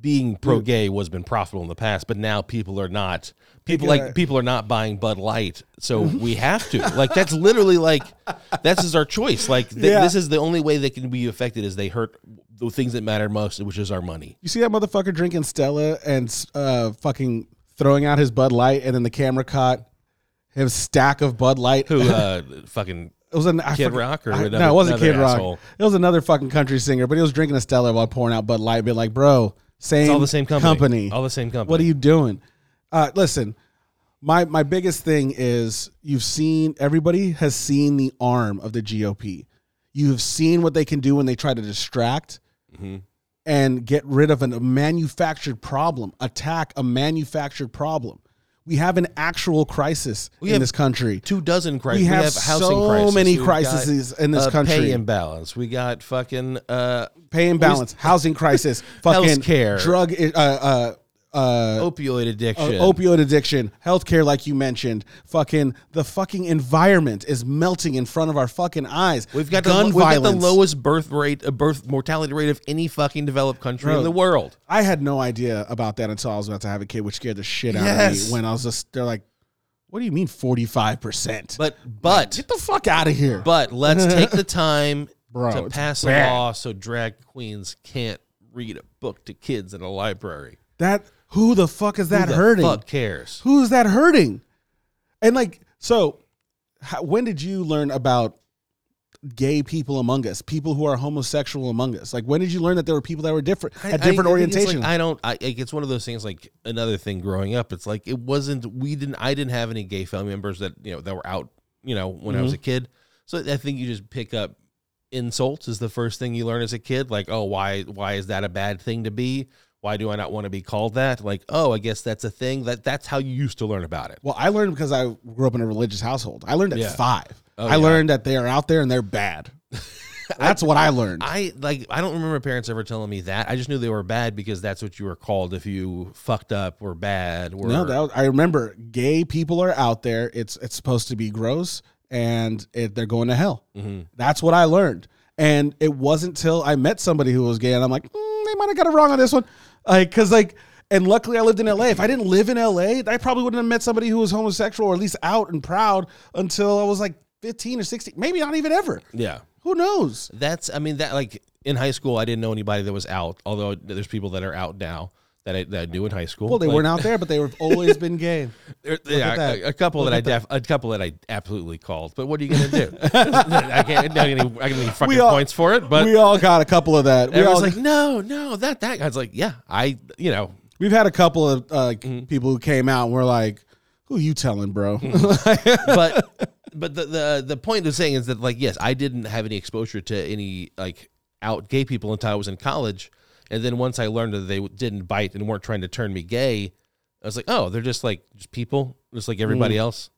being pro gay was been profitable in the past, but now people are not. People like people are not buying Bud Light, so [LAUGHS] we have to. Like that's literally like that's is our choice. Like th- Yeah. this is the only way they can be affected is they hurt the things that matter most, which is our money. You see that motherfucker drinking Stella and uh, fucking throwing out his Bud Light, and then the camera caught his stack of Bud Light. Who [LAUGHS] uh, fucking It was an I Kid forget- Rock or I- another- no, it wasn't another Kid Rock. It was another fucking country singer, but he was drinking a Stella while pouring out Bud Light. Be like, bro, same, it's all the same company. All the same company. What are you doing? Uh, listen, my my biggest thing is you've seen everybody has seen the arm of the GOP. You've seen what they can do when they try to distract Mm-hmm. and get rid of an, a manufactured problem, attack a manufactured problem. We have an actual crisis in this country. two dozen crises. We have housing so crisis. many We've crises in this uh, country. Pay imbalance. We got fucking uh, pay imbalance, housing crisis, [LAUGHS] fucking Healthcare. drug, uh, uh, uh, Opioid addiction. uh, opioid addiction, healthcare, like you mentioned, fucking the fucking environment is melting in front of our fucking eyes. We've got gun the, we've got the lowest birth rate, uh, birth mortality rate of any fucking developed country Bro. in the world. I had no idea about that until I was about to have a kid, which scared the shit out of me. When I was just, they're like, "What do you mean forty five percent? But but Get the fuck out of here, but let's take the [LAUGHS] time Bro, to pass a law so drag queens can't read a book to kids in a library. That who the fuck is that Who the hurting? Fuck cares. Who is that hurting? And like, so how, when did you learn about gay people among us, people who are homosexual among us? Like, when did you learn that there were people that were different, had different I it's orientation? Like, I don't. I, like, it's one of those things. Like another thing growing up, it's like it wasn't. We didn't. I didn't have any gay family members that you know that were out. You know, when I was Mm-hmm. a kid. So I think you just pick up insults is the first thing you learn as a kid. Like, oh, why? Why is that a bad thing to be? Why do I not want to be called that? Like, oh, I guess that's a thing. That that's how you used to learn about it. well, I learned because I grew up in a religious household. I learned at Yeah. five. Oh, I yeah. learned that they are out there and they're bad. [LAUGHS] That's what I learned. I like. I don't remember parents ever telling me that. I just knew they were bad because that's what you were called if you fucked up or bad. Or No, that was, I remember gay people are out there. It's it's supposed to be gross and it, they're going to hell. Mhm. That's what I learned. And it wasn't till I met somebody who was gay and I'm like, mm, they might have got it wrong on this one. Like, cause like, and luckily I lived in LA. If I didn't live in LA, I probably wouldn't have met somebody who was homosexual or at least out and proud until I was like 15 or 16, maybe not even ever. yeah. Who knows? That's I mean that like in high school I didn't know anybody that was out. Although there's people that are out now that I, that I knew in high school. Well, they weren't out there, but they have always been gay. [LAUGHS] there- yeah, a, a couple Look that I def, a couple that I absolutely called. But what are you gonna do? [LAUGHS] I can't. I can any, I can any fucking all- points for it. But we all got a couple of that. We all, everyone's like, no, no, that that guy's like, yeah, I, you know, We've had a couple of uh, Mm-hmm. people who came out and were like, "Who are you telling, bro?" [LAUGHS] but but the, the the point of saying is that like yes, I didn't have any exposure to any like out gay people until I was in college, and then once I learned that they didn't bite and weren't trying to turn me gay, I was like, oh, they're just like just people, just like everybody else.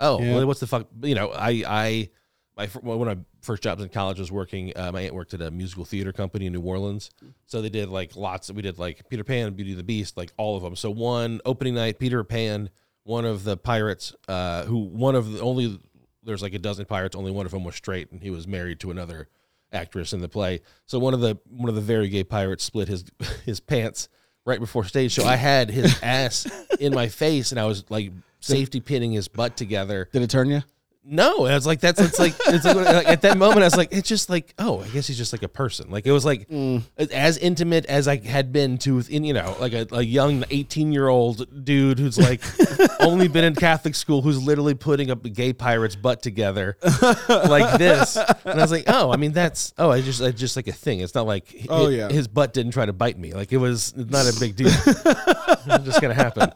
Oh, Yeah. well, what's the fuck? You know, I I my one of my first jobs in college was working. Uh, my aunt worked at a musical theater company in New Orleans, so they did like lots. We did like Peter Pan, Beauty and the Beast, like all of them. So one opening night, Peter Pan, one of the pirates, uh, who one of the only there's like a dozen pirates, only one of them was straight, and he was married to another actress in the play. So one of the one of the very gay pirates split his [LAUGHS] his pants right before stage show. I had his [LAUGHS] ass in my face, and I was like safety pinning his butt together. Did it turn you? No, and I was like, that's it's like it's like, like, at that moment I was like, it's just like, oh, I guess he's just like a person. Like it was like mm. as intimate as I had been to, in you know, like a, a young eighteen year old dude who's like [LAUGHS] only been in Catholic school, who's literally putting up a gay pirate's butt together like this. And I was like, oh, I mean that's oh, I just I just like a thing. It's not like Oh, yeah. his butt didn't try to bite me. Like it was not a big deal. [LAUGHS] it's just gonna happen.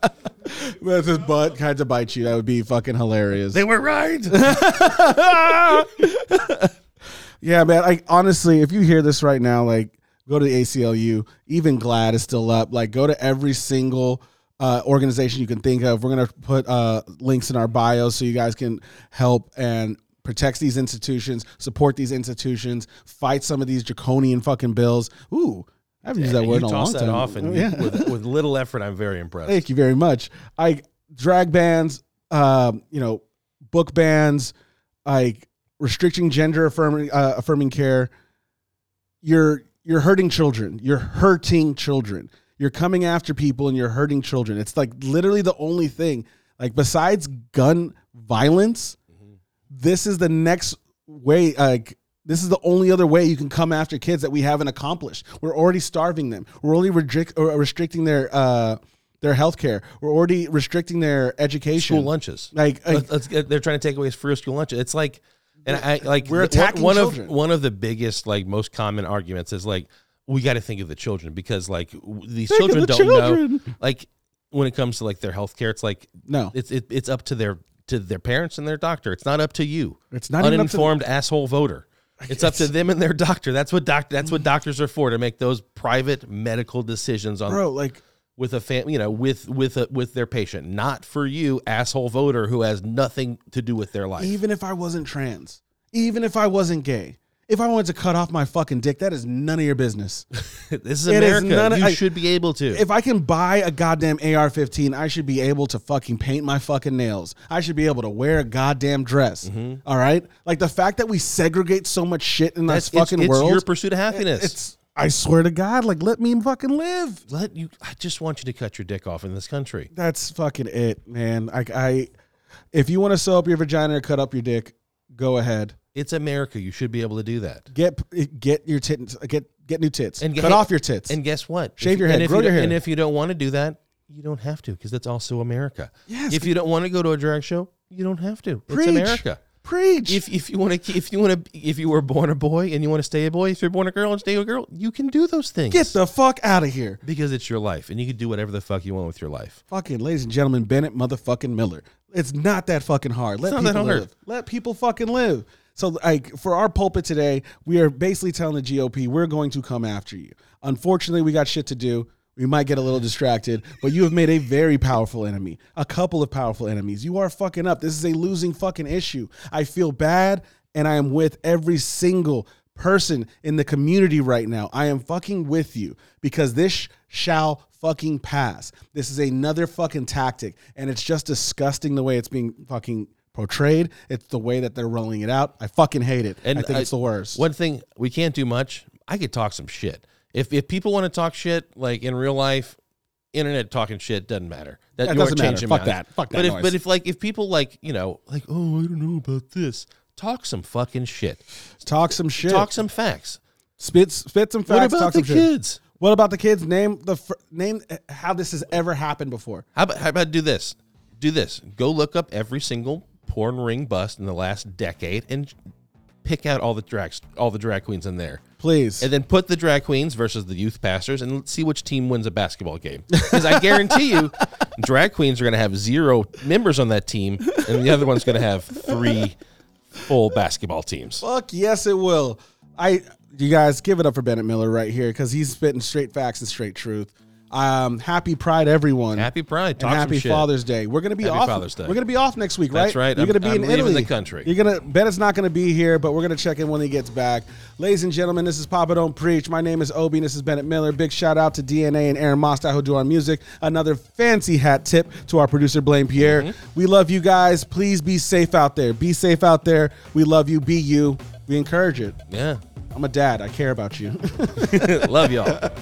If his butt kind to bite you, that would be fucking hilarious. They were right. [LAUGHS] yeah, man. Like honestly, if you hear this right now, like go to the ACLU. Even GLAAD is still up. Like go to every single uh, organization you can think of. We're gonna put uh, links in our bio so you guys can help and protect these institutions, support these institutions, fight some of these draconian fucking bills. Ooh, I haven't used that word in a long that time. off, and [LAUGHS] you- yeah. with, with little effort, I'm very impressed. Thank you very much. I drag bands, um, you know, book bans, like restricting gender affirming uh, affirming care. You're you're hurting children. You're hurting children. You're coming after people and you're hurting children. It's like literally the only thing. Like besides gun violence, this is the next way. Like this is the only other way you can come after kids that we haven't accomplished. We're already starving them. We're already restrict, restricting their uh, their health care. We're already restricting their education. School lunches. Like, like Let's- let's get- they're trying to take away free school lunches. It's like, and I like We're one- attacking one children. of one of the biggest like most common arguments is like we got to think of the children because like these Think children the don't children. know like when it comes to like their health care it's like no, it's it, it's up to their to their parents and their doctor it's not up to you it's not even up to uninformed asshole voter it's up to them and their doctor that's what doc that's what doctors are for to make those private medical decisions on bro. Like with a fam, you know, with with a, with their patient, not for you, asshole voter who has nothing to do with their life. even if I wasn't trans, even if I wasn't gay, If I wanted to cut off my fucking dick, that is none of your business. [LAUGHS] this is It is America. of- you I- should be able to. if I can buy a goddamn AR-15, I should be able to fucking paint my fucking nails. I should be able to wear a goddamn dress. Mm-hmm. All right, like the fact that we segregate so much shit in That's this it's, fucking it's world. your pursuit of happiness. it's I swear to God, like let me fucking live. Let you. I just want you to cut your dick off in this country. That's fucking it, man. I, I if you want to sew up your vagina or cut up your dick, go ahead. It's America. You should be able to do that. Get get your tits. Get get new tits. And cut get- off your tits. And guess what? Shave If- your head, And if grow you your don't- hair. And if you don't want to do that, you don't have to because that's also America. Yes. If you don't want to go to a drag show, you don't have to. It's America. Preach. If if you want to if you want to if you were born a boy and you want to stay a boy, if you're born a girl and stay a girl, you can do those things. get the fuck out of here. because it's your life and you can do whatever the fuck you want with your life. Fucking ladies and gentlemen, Bennet motherfucking Miller. It's not that fucking hard. Let not people that hard. live. Let people fucking live. So, like, for our pulpit today, we are basically telling the GOP we're going to come after you. Unfortunately, we got shit to do. We might get a little distracted, but you have made a very powerful enemy, a couple of powerful enemies. You are fucking up. This is a losing fucking issue. I feel bad, and I am with every single person in the community right now. I am fucking with you because this shall fucking pass. This is another fucking tactic, and it's just disgusting the way it's being fucking portrayed. It's the way that they're rolling it out. I fucking hate it. And I think I- it's the worst. One thing we can't do much. I could talk some shit. If if people want to talk shit like in real life, internet talking shit doesn't matter. That, That doesn't matter. Fuck that. Fuck that But if noise. but if like if people like you know like oh I don't know about this, talk some fucking shit. Talk some shit. Talk some facts. spit spit some facts. What about talk the some shit. kids? What about the kids? Name the fir- name uh, how this has ever happened before. How about how about do this? Do this. Go look up every single porn ring bust in the last decade and pick out all the drags, all the drag queens in there. Please. and then put the drag queens versus the youth pastors and let's see which team wins a basketball game. Because I guarantee you, [LAUGHS] drag queens are going to have zero members on that team, and the other one's going to have three full basketball teams. Fuck yes, it will. I you guys give it up for Bennet Miller right here because he's spitting straight facts and straight truth. Um, happy Pride, everyone. Happy Pride. and Talk some happy. Father's Day. We're gonna be Happy off. Father's Day. We're gonna be off next week, right? That's right. You're I'm- gonna be I'm in Italy. the country. You're gonna. Bennet's not gonna be here, but we're gonna check in when he gets back. Ladies and gentlemen, this is Papa Don't Preach. My name is Obi. and This is Bennet Miller. Big shout out to DNA and Aaron Mostout who do our music. Another fancy hat tip to our producer Blaine Pierre. Mm-hmm. We love you guys. Please be safe out there. Be safe out there. We love you. Be you. We encourage it. Yeah. I'm a dad. I care about you. [LAUGHS] Love y'all. [LAUGHS]